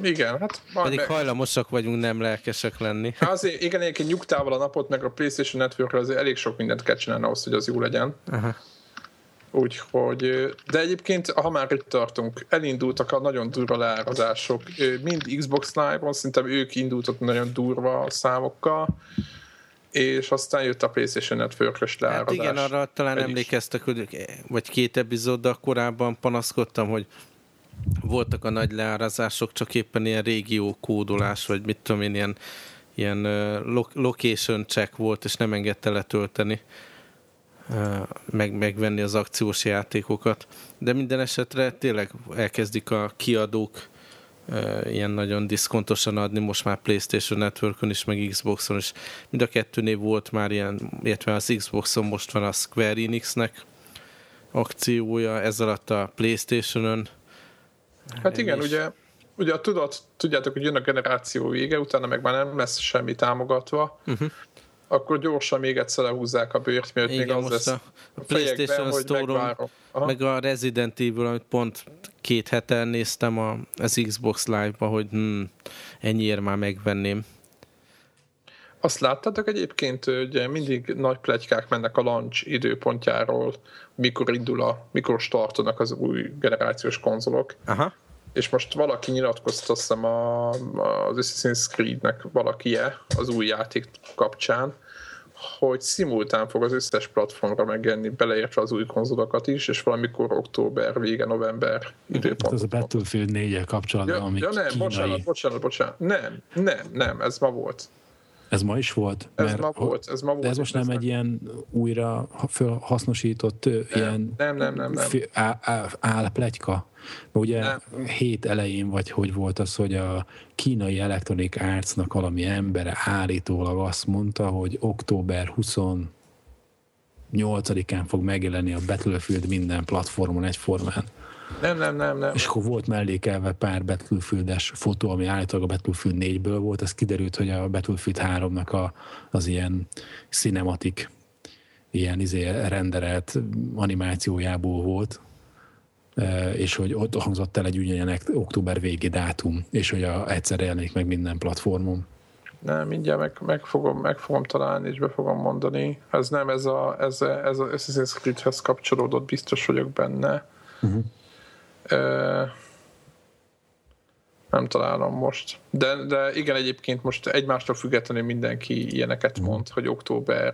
igen, hát... Pedig meg... hajlamosak vagyunk nem lelkesek lenni. Hát azért, igen, egyébként nyugtával a napot, meg a PlayStation network azért elég sok mindent kell csinálni ahhoz, hogy az jó legyen. Aha. Úgyhogy, de egyébként, ha már itt tartunk, elindultak a nagyon durva leárazások. Mind Xbox Live-on, szerintem ők indultak nagyon durva számokkal, és aztán jött a PlayStation Network-ös leárazás. Hát igen, arra talán Egy emlékeztek, hogy vagy két epizóddal korábban panaszkodtam, hogy voltak a nagy leárazások, csak éppen ilyen régió kódolás, vagy mit tudom én, ilyen, ilyen location check volt, és nem engedte letölteni, meg, megvenni az akciós játékokat. De minden esetre tényleg elkezdik a kiadók ilyen nagyon diszkontosan adni, most már PlayStation Networkon is, meg Xboxon is. Mind a kettőnél volt már ilyen, illetve az Xboxon most van a Square Enixnek, akciója ez alatt a Playstation-ön. Hát igen, ugye, ugye tudat, tudjátok, hogy jön a generáció vége, utána meg már nem lesz semmi támogatva, uh-huh. akkor gyorsan még egyszer lehúzzák a bőrt, miért Igen, még az lesz a PlayStation Store-on, meg a Resident Evil, amit pont két hete néztem a, az Xbox Live-ba, hogy hm, ennyiért már megvenném. Azt láttatok egyébként, hogy mindig nagy plegykák mennek a launch időpontjáról, mikor indul a, mikor startonak az új generációs konzolok. Aha. És most valaki nyilatkozta, azt hiszem a, az Assassin's Creed-nek valaki-e az új játék kapcsán, hogy szimultán fog az összes platformra megjelenni, beleértve az új konzolokat is, és valamikor október, vége, november időpont. Ez a Battlefield 4 kapcsolatban, ja, ami ja, nem, kínai... bocsánat, bocsánat, bocsánat. Nem, nem, nem, ez ma volt. Ez ma is volt? Ez ma volt, ez ma volt. De ez most nem egy ilyen újra hasznosított nem, ilyen nem, nem, nem, nem. álplegyka? Ugye nem. hét elején, vagy hogy volt az, hogy a kínai Electronic Arts-nak valami embere állítólag azt mondta, hogy október 28-án fog megjelenni a Battlefield minden platformon egyformán. Nem, nem, nem, nem. És akkor volt mellékelve pár Battlefield-es fotó, ami állítólag a Battlefield 4-ből volt, ez kiderült, hogy a Battlefield 3-nak a, az ilyen cinematik, ilyen izé renderelt animációjából volt, és hogy ott hangzott el egy ugyanek október végi dátum, és hogy a, egyszer jelenik meg minden platformon. Nem, mindjárt meg, meg, fogom, meg fogom találni, és be fogom mondani. Ez nem, ez a, ez, a, ez a Assassin's Creed-hez kapcsolódott, biztos vagyok benne. Uh-huh. Nem találom most. De, de igen, egyébként most egymástól függetlenül mindenki ilyeneket mond, uh-huh. hogy október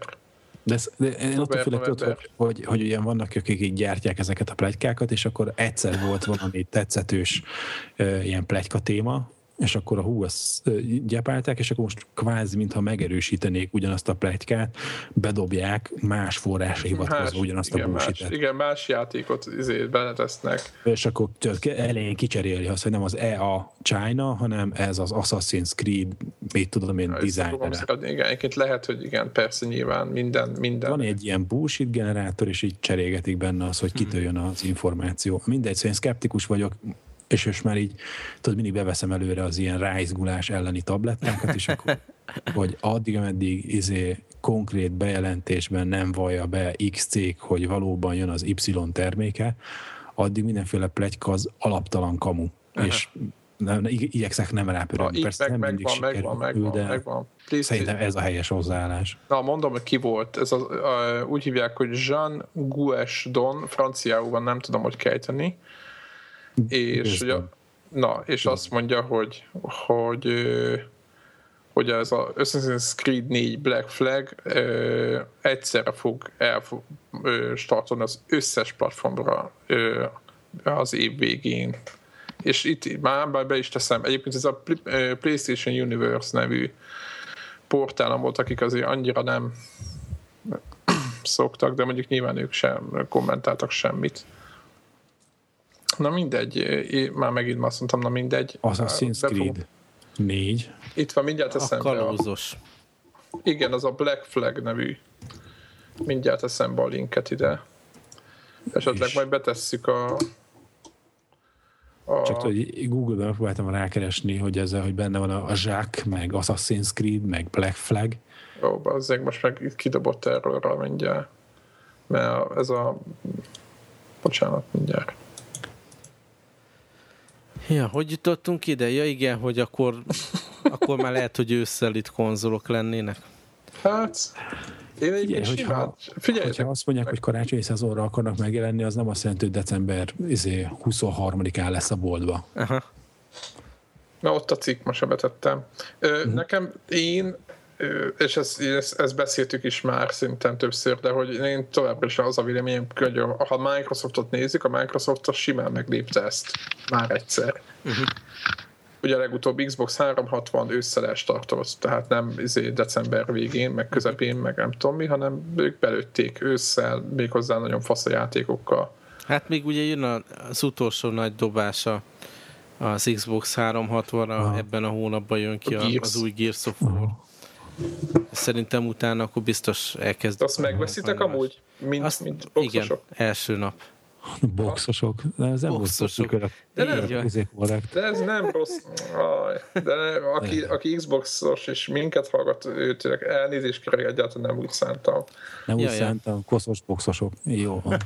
de, ez, de én attól félek, tudod, hogy, hogy, hogy ugye vannak, akik így gyártják ezeket a plegykákat, és akkor egyszer volt valami tetszetős uh, ilyen plegyka téma, és akkor a hú, ezt gyepálták, és akkor most kvázi, mintha megerősítenék ugyanazt a plegykát, bedobják más forrásra hivatkozva ugyanazt igen, a bullshit Igen, más játékot izé beletesznek. És akkor elején kicseréli azt, hogy nem az EA China, hanem ez az Assassin's Creed, mit tudom én, designer. Igen, egyébként lehet, hogy igen, persze nyilván minden, minden. Van egy ilyen bullshit generátor, és így cserélgetik benne az, hogy kitőjön az információ. Mindegy, szóval én szkeptikus vagyok, és most már így, tudod, mindig beveszem előre az ilyen ráizgulás elleni tablettákat, és akkor, [laughs] hogy addig, ameddig izé konkrét bejelentésben nem vallja be X cég, hogy valóban jön az Y terméke, addig mindenféle plegyka az alaptalan kamu. Aha. És nem, igyekszek nem rápörögni. Persze meg, nem mindig megvan, sikerül, megvan, de megvan. szerintem ez a helyes hozzáállás. Na, mondom, hogy ki volt. Ez az, uh, úgy hívják, hogy Jean Don, franciául van, nem tudom, hogy kejteni és, ugye, na, és azt mondja, hogy, hogy hogy ez a Assassin's Creed 4 Black Flag ö, egyszerre fog startolni az összes platformra ö, az év végén. És itt már be is teszem, egyébként ez a PlayStation Universe nevű portálon volt, akik azért annyira nem [coughs] szoktak, de mondjuk nyilván ők sem kommentáltak semmit. Na mindegy, én már megint azt mondtam, na mindegy. Assassin's Creed 4. Itt van, mindjárt eszembe. A kalózos. A, igen, az a Black Flag nevű. Mindjárt eszembe a linket ide. Esetleg És. majd betesszük a, a... Csak hogy Google-ben megpróbáltam rákeresni, hogy ezzel, hogy benne van a, a Jack, meg Assassin's Creed, meg Black Flag. Ó, bazzeg, most meg kidobott erről mindjárt. Mert ez a... Bocsánat, mindjárt. Ja, hogy jutottunk ide? Ja igen, hogy akkor, [laughs] akkor már lehet, hogy ősszel itt konzolok lennének. Hát, én egy hogyha, figyelj, hogyha azt mondják, hogy karácsonyi szezonra akarnak megjelenni, az nem azt jelenti, hogy december izé, 23-án lesz a boltba. Aha. Na ott a cikk, most betettem. Ö, mm. Nekem én és ezt, ezt, ezt beszéltük is már szinten többször, de hogy én továbbra is az a véleményem, hogy ha Microsoftot nézik, a Microsoft az simán meglépte ezt már egyszer. Uh-huh. Ugye a legutóbb Xbox 360 ősszel elstartolt, tehát nem izé december végén, meg közepén, meg nem tudom mi, hanem ők belőtték ősszel, méghozzá nagyon fasz a játékokkal. Hát még ugye jön az utolsó nagy dobása az Xbox 360-ra, ebben a hónapban jön ki a, az új Gears of War. Szerintem utána akkor biztos elkezd. Azt megveszitek amúgy? Mint, Azt, mint igen, boxosok? első nap. Boxosok. De ez nem Boxosok. boxosok. De nem. De ez nem rossz. De nem, aki, aki Xboxos és minket hallgat, őt elnézést kérek, egyáltalán nem úgy szántam. Nem úgy Ja, ja. szántam, koszos boxosok. Jó van.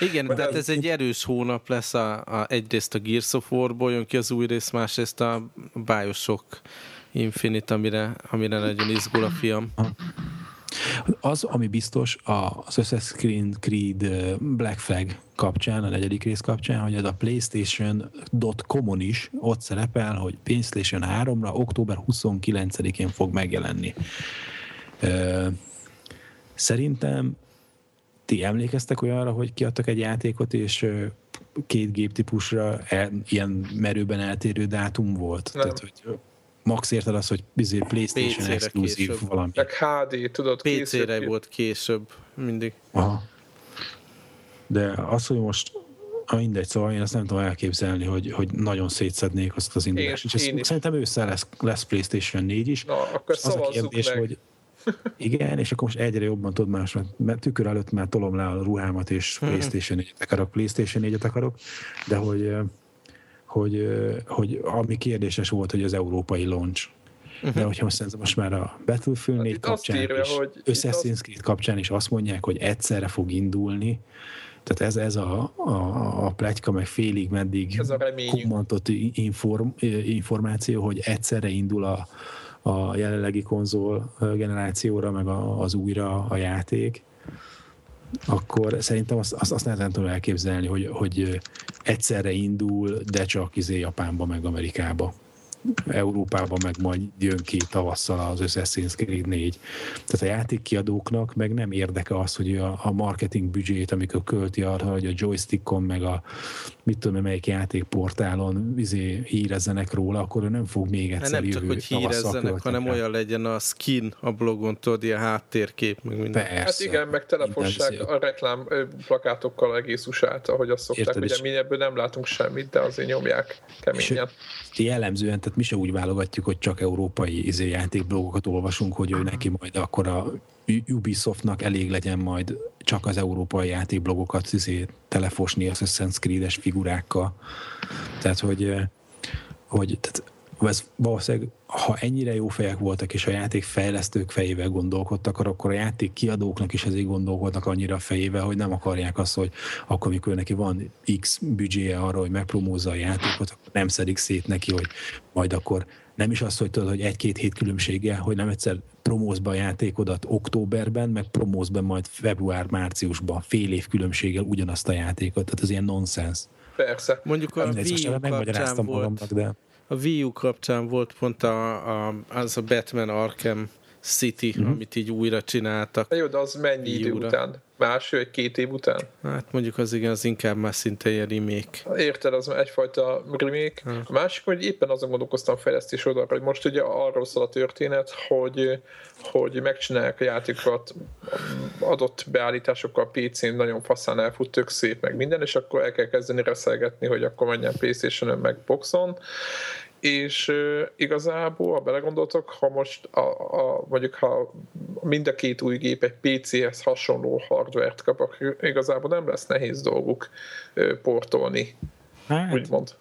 Igen, De tehát ez- ez egy erős hónap lesz, a, a, egyrészt a Gears of War-ból jön ki az új rész, másrészt a Bioshock Infinite, amire, amire nagyon izgul a fiam. Az, ami biztos az Assassin's Creed Black Flag kapcsán, a negyedik rész kapcsán, hogy ez a PlayStation.com-on is ott szerepel, hogy PlayStation 3-ra október 29-én fog megjelenni. Szerintem ti emlékeztek olyanra, hogy kiadtak egy játékot, és két géptípusra ilyen merőben eltérő dátum volt? Nem. Tehát, hogy max érted az, hogy bizony PlayStation exkluzív később. valami. Meg HD, tudod, PC-re készült- volt később mindig. Aha. De az, hogy most ha mindegy, szóval én azt nem tudom elképzelni, hogy, hogy nagyon szétszednék azt az indulást. Én- És én. Szerintem ősszel lesz, lesz PlayStation 4 is. Na, akkor az a kérdés, meg. hogy [laughs] igen, és akkor most egyre jobban tudod más, mert- tükör előtt már tolom le a ruhámat, és Mhm. PlayStation 4-et akarok, PlayStation 4-et akarok, de hogy, hogy, hogy ami kérdéses volt, hogy az európai launch. De hogyha most szerintem most már a Battlefield Hát 4 itt azt kapcsán írja, és hogy Assassin's Creed kapcsán is azt mondják, hogy egyszerre fog indulni, tehát ez, ez a, a, a pletyka, meg félig meddig kommantott inform, információ, hogy egyszerre indul a, a jelenlegi konzol generációra, meg a, az újra a játék, akkor szerintem azt, azt, azt nehezen tudom elképzelni, hogy, hogy egyszerre indul, de csak izé Japánba, meg Amerikába. Európában meg majd jön ki tavasszal az Assassin's Creed 4. Tehát a játékkiadóknak meg nem érdeke az, hogy a, a marketing büdzsét, amikor költi arra, hogy a joystickon, meg a mit tudom, én, melyik játékportálon izé, hírezzenek róla, akkor ő nem fog még egyszer nem csak, hogy hírezzenek, hanem olyan legyen a skin a blogon, tudod, ilyen háttérkép, meg minden. Persze. Hát igen, meg telefossák a reklám plakátokkal egész USA-t, ahogy azt szokták, Érted, ugye és- mi ebből nem látunk semmit, de azért nyomják keményen. jellemzően, tehát mi se úgy válogatjuk, hogy csak európai izé, játékblogokat olvasunk, hogy ő neki majd akkor a Ubisoftnak elég legyen majd csak az európai játékblogokat izé, telefosni az Assassin's Creed-es figurákkal. Tehát, hogy, eh, hogy tehát ez valószínűleg, ha ennyire jó fejek voltak, és a játékfejlesztők fejével gondolkodtak, akkor a játék kiadóknak is ezért gondolkodnak annyira a fejével, hogy nem akarják azt, hogy akkor, amikor neki van X büdzséje arra, hogy megpromózza a játékot, akkor nem szedik szét neki, hogy majd akkor nem is az, hogy tudod, hogy egy-két hét különbséggel, hogy nem egyszer promózz be a játékodat októberben, meg promózz be majd február-márciusban, fél év különbséggel ugyanazt a játékot, tehát ez ilyen nonsens. Persze. Mondjuk a Wii kapcsán volt, magamnak, de a Wii U kapcsán volt pont a, a, az a Batman Arkham City, Mhm. amit így újra csináltak. Jó, de az mennyi idő Júra. után? Másfél, egy két év után? Hát mondjuk az igen, az inkább már szinte ilyen remake. Érted, az egyfajta remake. A másik, hogy éppen azon gondolkoztam fejlesztés oldalra, hogy most ugye arról szól a történet, hogy, hogy megcsinálják a játékokat adott beállításokkal PC-n nagyon faszán elfut, tök szép, meg minden, és akkor el kell kezdeni reszelgetni, hogy akkor menjen Playstation-ön, meg Boxon, és igazából, ha belegondoltok, ha most a, a, mondjuk ha mind a két új gép egy PC-hez hasonló hardvert kap, akkor igazából nem lesz nehéz dolguk portolni, hát, úgymond.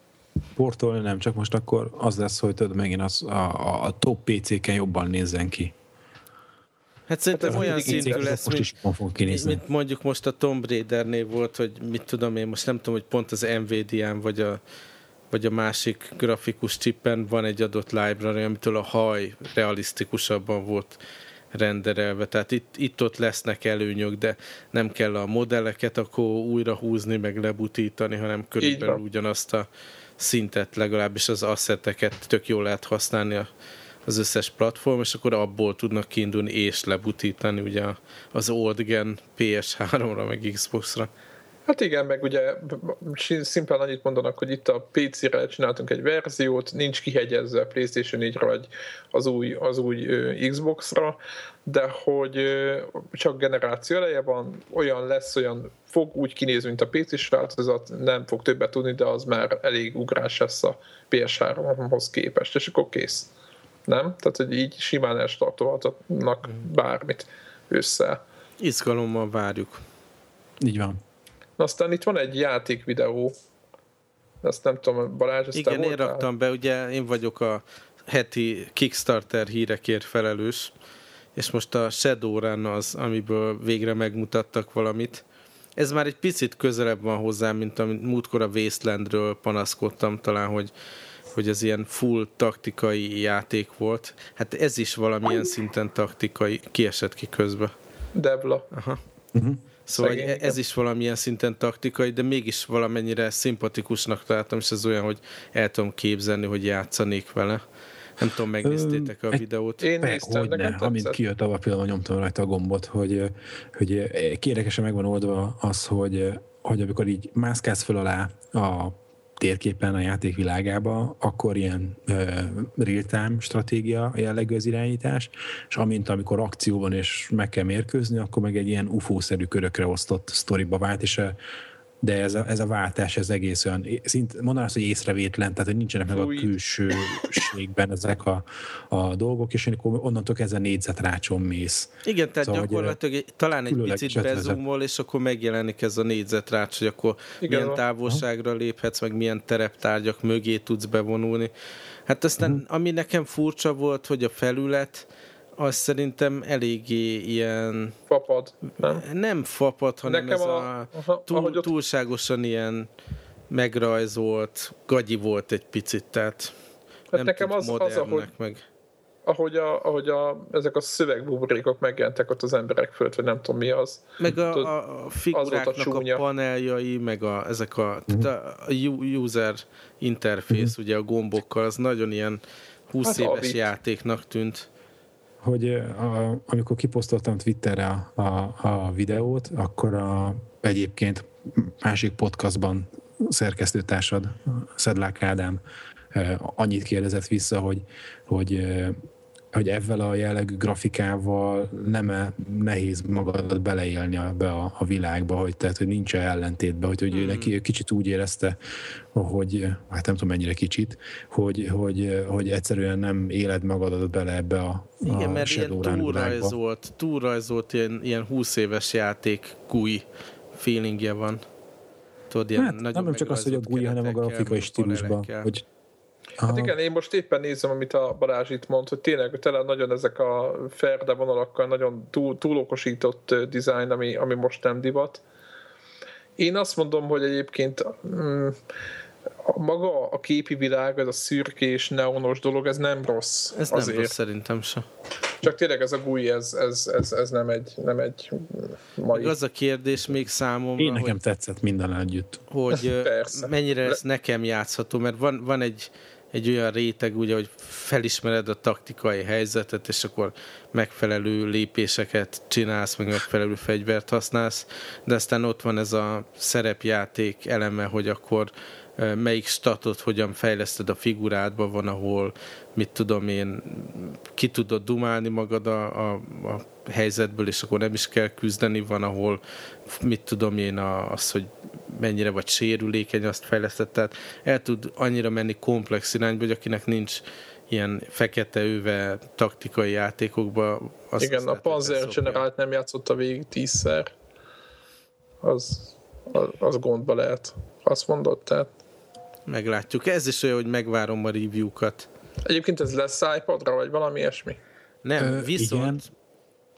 portolni nem, csak most akkor az lesz, hogy tudod, megint az, a, a, a top PC-ken jobban nézzen ki. Hát szerintem ez olyan szintű lesz, mint, is fog kinézni. mint mondjuk most a Tomb Raidernél volt, hogy mit tudom én, most nem tudom, hogy pont az Nvidia-n vagy a, vagy a másik grafikus chippen van egy adott library, amitől a haj realisztikusabban volt renderelve. Tehát itt, itt ott lesznek előnyök, de nem kell a modelleket akkor újra húzni, meg lebutítani, hanem körülbelül ugyanazt a szintet, legalábbis az asszeteket tök jól lehet használni a, az összes platform, és akkor abból tudnak kiindulni és lebutítani ugye az old gen PS3-ra, meg Xbox-ra. Hát igen, meg ugye szimplán annyit mondanak, hogy itt a PC-re csináltunk egy verziót, nincs kihegyezve a PlayStation 4-re vagy az új, az új Xbox-ra, de hogy csak generáció eleje van, olyan lesz, olyan fog úgy kinézni, mint a PC-s változat, nem fog többet tudni, de az már elég ugrás lesz a PS3-hoz képest, és akkor kész. Nem? Tehát, hogy így simán elstartolhatnak bármit össze. Izgalommal várjuk. Így van. Aztán itt van egy játékvideó, azt nem tudom, Balázs, ezt Igen, te én raktam be, ugye én vagyok a heti Kickstarter hírekért felelős, és most a Shadowrun az, amiből végre megmutattak valamit. Ez már egy picit közelebb van hozzám, mint amit múltkor a Wastelandről panaszkodtam talán, hogy, hogy ez ilyen full taktikai játék volt. Hát ez is valamilyen szinten taktikai, kiesett ki közbe. Devla. Aha. Uh-huh. Szóval Szegény. ez is valamilyen szinten taktikai, de mégis valamennyire szimpatikusnak találtam, és ez olyan, hogy el tudom képzelni, hogy játszanék vele. Nem tudom, megnéztétek a egy- videót? Én Pe, néztem, hogy ne, amint kijött a pillanat, nyomtam rajta a gombot, hogy, hogy érdekesen meg van oldva az, hogy, hogy amikor így mászkálsz föl alá a térképen a játék világába, akkor ilyen uh, real-time stratégia jellegű az irányítás, és amint amikor akció van és meg kell mérkőzni, akkor meg egy ilyen UFO-szerű körökre osztott sztoriba vált, és uh, de ez a, ez a váltás, ez egész olyan, szint, mondanám azt, hogy észrevétlen, tehát hogy nincsenek meg a külsőségben ezek a, a dolgok, és akkor onnantól kezdve négyzetrácson mész. Igen, tehát Szóval, hogy, gyakorlatilag egy, talán egy picit bezumol, és akkor megjelenik ez a négyzetrács, hogy akkor Igen, milyen van. távolságra léphetsz, meg milyen tereptárgyak mögé tudsz bevonulni. Hát aztán, uh-huh. ami nekem furcsa volt, hogy a felület, az szerintem eléggé ilyen, Papad, nem? nem fapad, hanem Nekem ez a- a, aha, túl, ott- túlságosan ilyen megrajzolt, gagyi volt egy picit, tehát Hát nem nekem az, az ahogy, meg. ahogy, a, ahogy a, ezek a szövegbuborékok megjelentek ott az emberek fölött, vagy nem tudom mi az. Meg a, Tudod, a, a figuráknak a, csúnya. paneljai, meg a, ezek a, tehát a user interface, ugye a gombokkal, az nagyon ilyen 20 Hát éves avit. játéknak tűnt. Hogy a, amikor kiposztoltam Twitterre a, a, videót, akkor a, egyébként másik podcastban szerkesztőtársad, Szedlák Ádám annyit kérdezett vissza, hogy, hogy hogy ezzel a jellegű grafikával nem -e nehéz magadat beleélni be a, a világba, hogy tehát, hogy nincs ellentétben, hogy, hogy ő neki kicsit úgy érezte, hogy, hát nem tudom mennyire kicsit, hogy, hogy, hogy egyszerűen nem éled magadat bele ebbe a, Igen, a mert ilyen túlrajzolt, túlrajzolt ilyen, ilyen 20 éves játék GUI feelingje van. Tudod, ilyen Hát nagyon nem csak az, hogy a GUI, hanem a grafikai stílusban. panelekkel. Hogy, Hát igen, én most éppen nézem, amit a Balázs itt mond, hogy tényleg tele nagyon ezek a ferde vonalakkal nagyon túl, túlokosított design, ami, ami most nem divat. Én azt mondom, hogy egyébként mm, a maga a képi világ, ez a szürkés, neonos dolog, ez nem rossz Ez nem azért. rossz szerintem sem. Csak tényleg ez a GUI, ez, ez, ez, ez nem egy, nem egy mai... Az a kérdés még számomra, én nekem hogy, tetszett minden együtt. hogy mennyire ez nekem játszható, mert van, van egy, egy olyan réteg, ugye, hogy felismered a taktikai helyzetet, és akkor megfelelő lépéseket csinálsz, meg megfelelő fegyvert használsz, de aztán ott van ez a szerepjáték eleme, hogy akkor melyik statot hogyan fejleszted a figurádba, van, ahol mit tudom én, ki tudod dumálni magad a, a, a helyzetből, és akkor nem is kell küzdeni, van, ahol mit tudom én, a, az, hogy mennyire vagy sérülékeny, azt fejlesztett, tehát el tud annyira menni komplex irányba, hogy akinek nincs ilyen fekete öve taktikai játékokba, az Igen, azt a Panzer. Generált nem játszotta végig tízszer. Az, az, az gondba lehet. Azt mondod, tehát. Meglátjuk. Ez is olyan, hogy megvárom a review-kat. Egyébként ez lesz iPadra, vagy valami ilyesmi? Nem, Ö, viszont igen.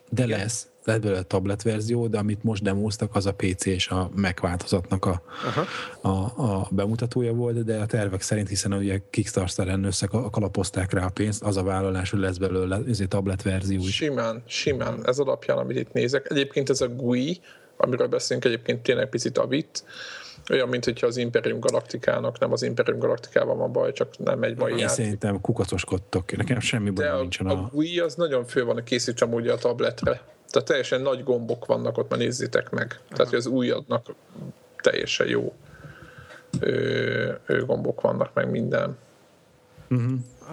De lesz, lehet belőle tablet verzió, de amit most demóztak, az a PC és a Mac változatnak a, Aha. a, a bemutatója volt, de a tervek szerint, hiszen ugye Kickstarteren összekalapozták rá a pénzt, az a vállalás, hogy lesz belőle ezért tablet verzió is. Simán, simán. Ez alapján, amit itt nézek. Egyébként ez a GUI, amiről beszélünk egyébként tényleg picit a bit, olyan, mint hogyha az Imperium Galaktikának, nem az Imperium Galaktikában van baj, csak nem egy mai Én játék. szerintem kukacoskodtok. Nekem semmi a, nincsen a a... GUI az nagyon fő van készítve amúgy a tabletre. Tehát teljesen nagy gombok vannak ott, már nézzétek meg. Tehát, hogy az újadnak teljesen jó ö, ö, gombok vannak, meg minden. Uh-huh.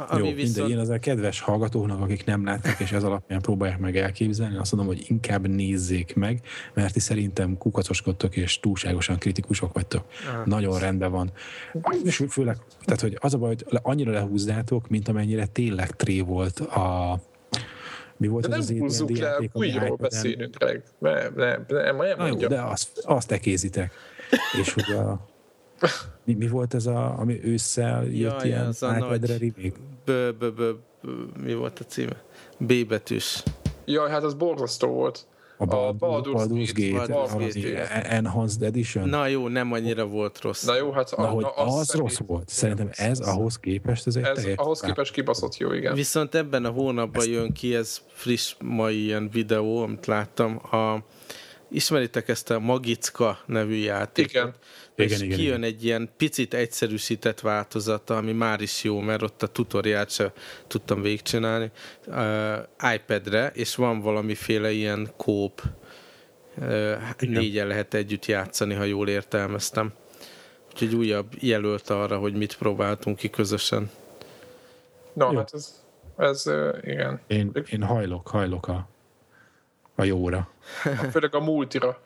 Ami Jó, viszont... mindegy, én az a kedves hallgatóknak, akik nem látták, és ez alapján próbálják meg elképzelni, azt mondom, hogy inkább nézzék meg, mert ti szerintem kukacoskodtok, és túlságosan kritikusok vagytok. Ah. Nagyon rendben van. És főleg, tehát, hogy az a baj, hogy annyira lehúzzátok, mint amennyire tényleg tré volt a mi volt de az nem az húzzuk le, újról beszélünk, Greg. Nem, nem, nem, nem, nem jó, de azt, azt tekézitek. És hogy a, [laughs] mi, mi volt ez, a, ami ősszel jött ja, ilyen iPad-re remake? B, b, b, b, mi volt a címe? B betűs. Jaj, hát az borzasztó volt. A, Baldur's, Baldur's Gate, Baldur's Gate. Enhanced Edition. Na jó, nem annyira volt rossz. Na jó, hát Na, a, hogy na, az, az rossz volt. Szerintem ez ahhoz képest, ez egy ez ahhoz képest kibaszott jó, igen. Viszont ebben a hónapban jön ki, ez friss mai ilyen videó, amit láttam, a ismeritek ezt a Magicka nevű játékot? Igen. És igen, igen, kijön igen. egy ilyen picit egyszerűsített változata, ami már is jó, mert ott a tutoriát se tudtam végigcsinálni, uh, iPad-re, és van valamiféle ilyen kóp, uh, négyen lehet együtt játszani, ha jól értelmeztem. Úgyhogy újabb jelölt arra, hogy mit próbáltunk ki közösen. Na, jó. hát ez, ez uh, igen. Én, én hajlok, hajlok a, a jóra. Főleg a multira.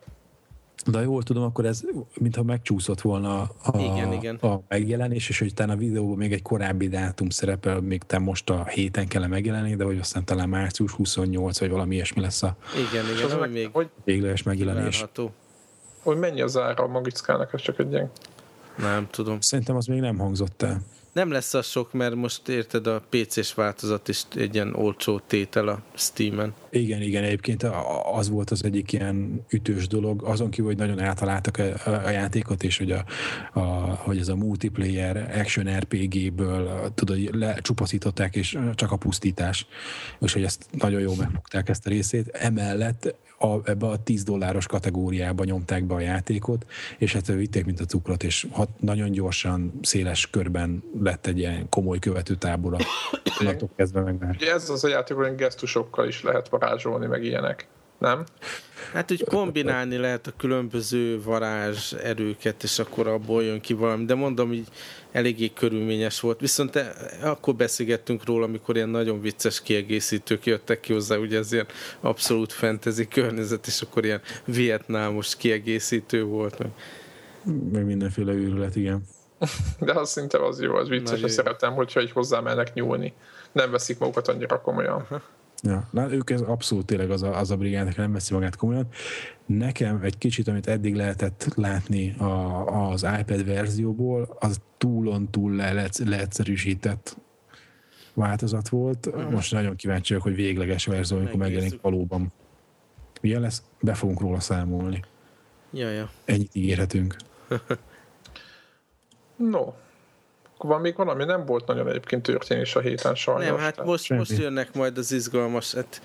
De jól tudom, akkor ez mintha megcsúszott volna a, igen, igen. a megjelenés, és hogy utána a videóban még egy korábbi dátum szerepel, még te most a héten kell megjelenni, de hogy aztán talán március 28, vagy valami ilyesmi lesz a igen, igen, az meg, még hogy végleges megjelenés. Hogy mennyi az ára a magickának, ez csak egy ilyen... Nem tudom. Szerintem az még nem hangzott el nem lesz az sok, mert most érted a PC-s változat is egy ilyen olcsó tétel a Steam-en. Igen, igen, egyébként az volt az egyik ilyen ütős dolog, azon kívül, hogy nagyon átaláltak a, a, a játékot, és hogy, a, a, hogy ez a multiplayer action RPG-ből tudod, lecsupaszították, és csak a pusztítás, és hogy ezt nagyon jól megfogták ezt a részét. Emellett a, ebbe a 10 dolláros kategóriába nyomták be a játékot, és hát vitték, mint a cukrot, és hat, nagyon gyorsan, széles körben lett egy ilyen komoly követőtábor [coughs] a kezdve meg már. Ugye ez az a játék, hogy gesztusokkal is lehet varázsolni, meg ilyenek nem? Hát, hogy kombinálni lehet a különböző varázs erőket, és akkor abból jön ki valami, de mondom, így eléggé körülményes volt. Viszont e, akkor beszélgettünk róla, amikor ilyen nagyon vicces kiegészítők jöttek ki hozzá, ugye ez ilyen abszolút fantasy környezet, és akkor ilyen vietnámos kiegészítő volt. Meg, meg mindenféle őrület, igen. De az szinte az jó, az vicces, hogy szeretem, hogyha így hozzámennek nyúlni. Nem veszik magukat annyira komolyan. Aha. Ja, na, ők ez abszolút tényleg az a, az a brigád, nem veszi magát komolyan. Nekem egy kicsit, amit eddig lehetett látni a, az iPad verzióból, az túlon túl le, leegyszerűsített változat volt. Uh-huh. Most nagyon kíváncsi vagyok, hogy végleges verzió, amikor megjelenik valóban. Milyen lesz? Be fogunk róla számolni. Ja, ja. Ennyit ígérhetünk. [laughs] no, van még valami, nem volt nagyon egyébként történés a héten sajnos. Nem, hát most, most jönnek majd az izgalmas, hát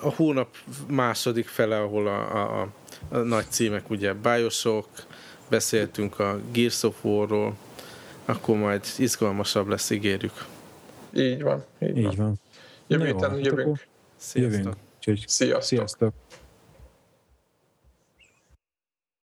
a hónap második fele, ahol a, a, a, a nagy címek, ugye Bioshock, beszéltünk a Gears of War-ról, akkor majd izgalmasabb lesz, ígérjük. Így van. Így, így van. van. Jövő héten jövünk. Sziasztok. Jövünk. Sziasztok. Sziasztok.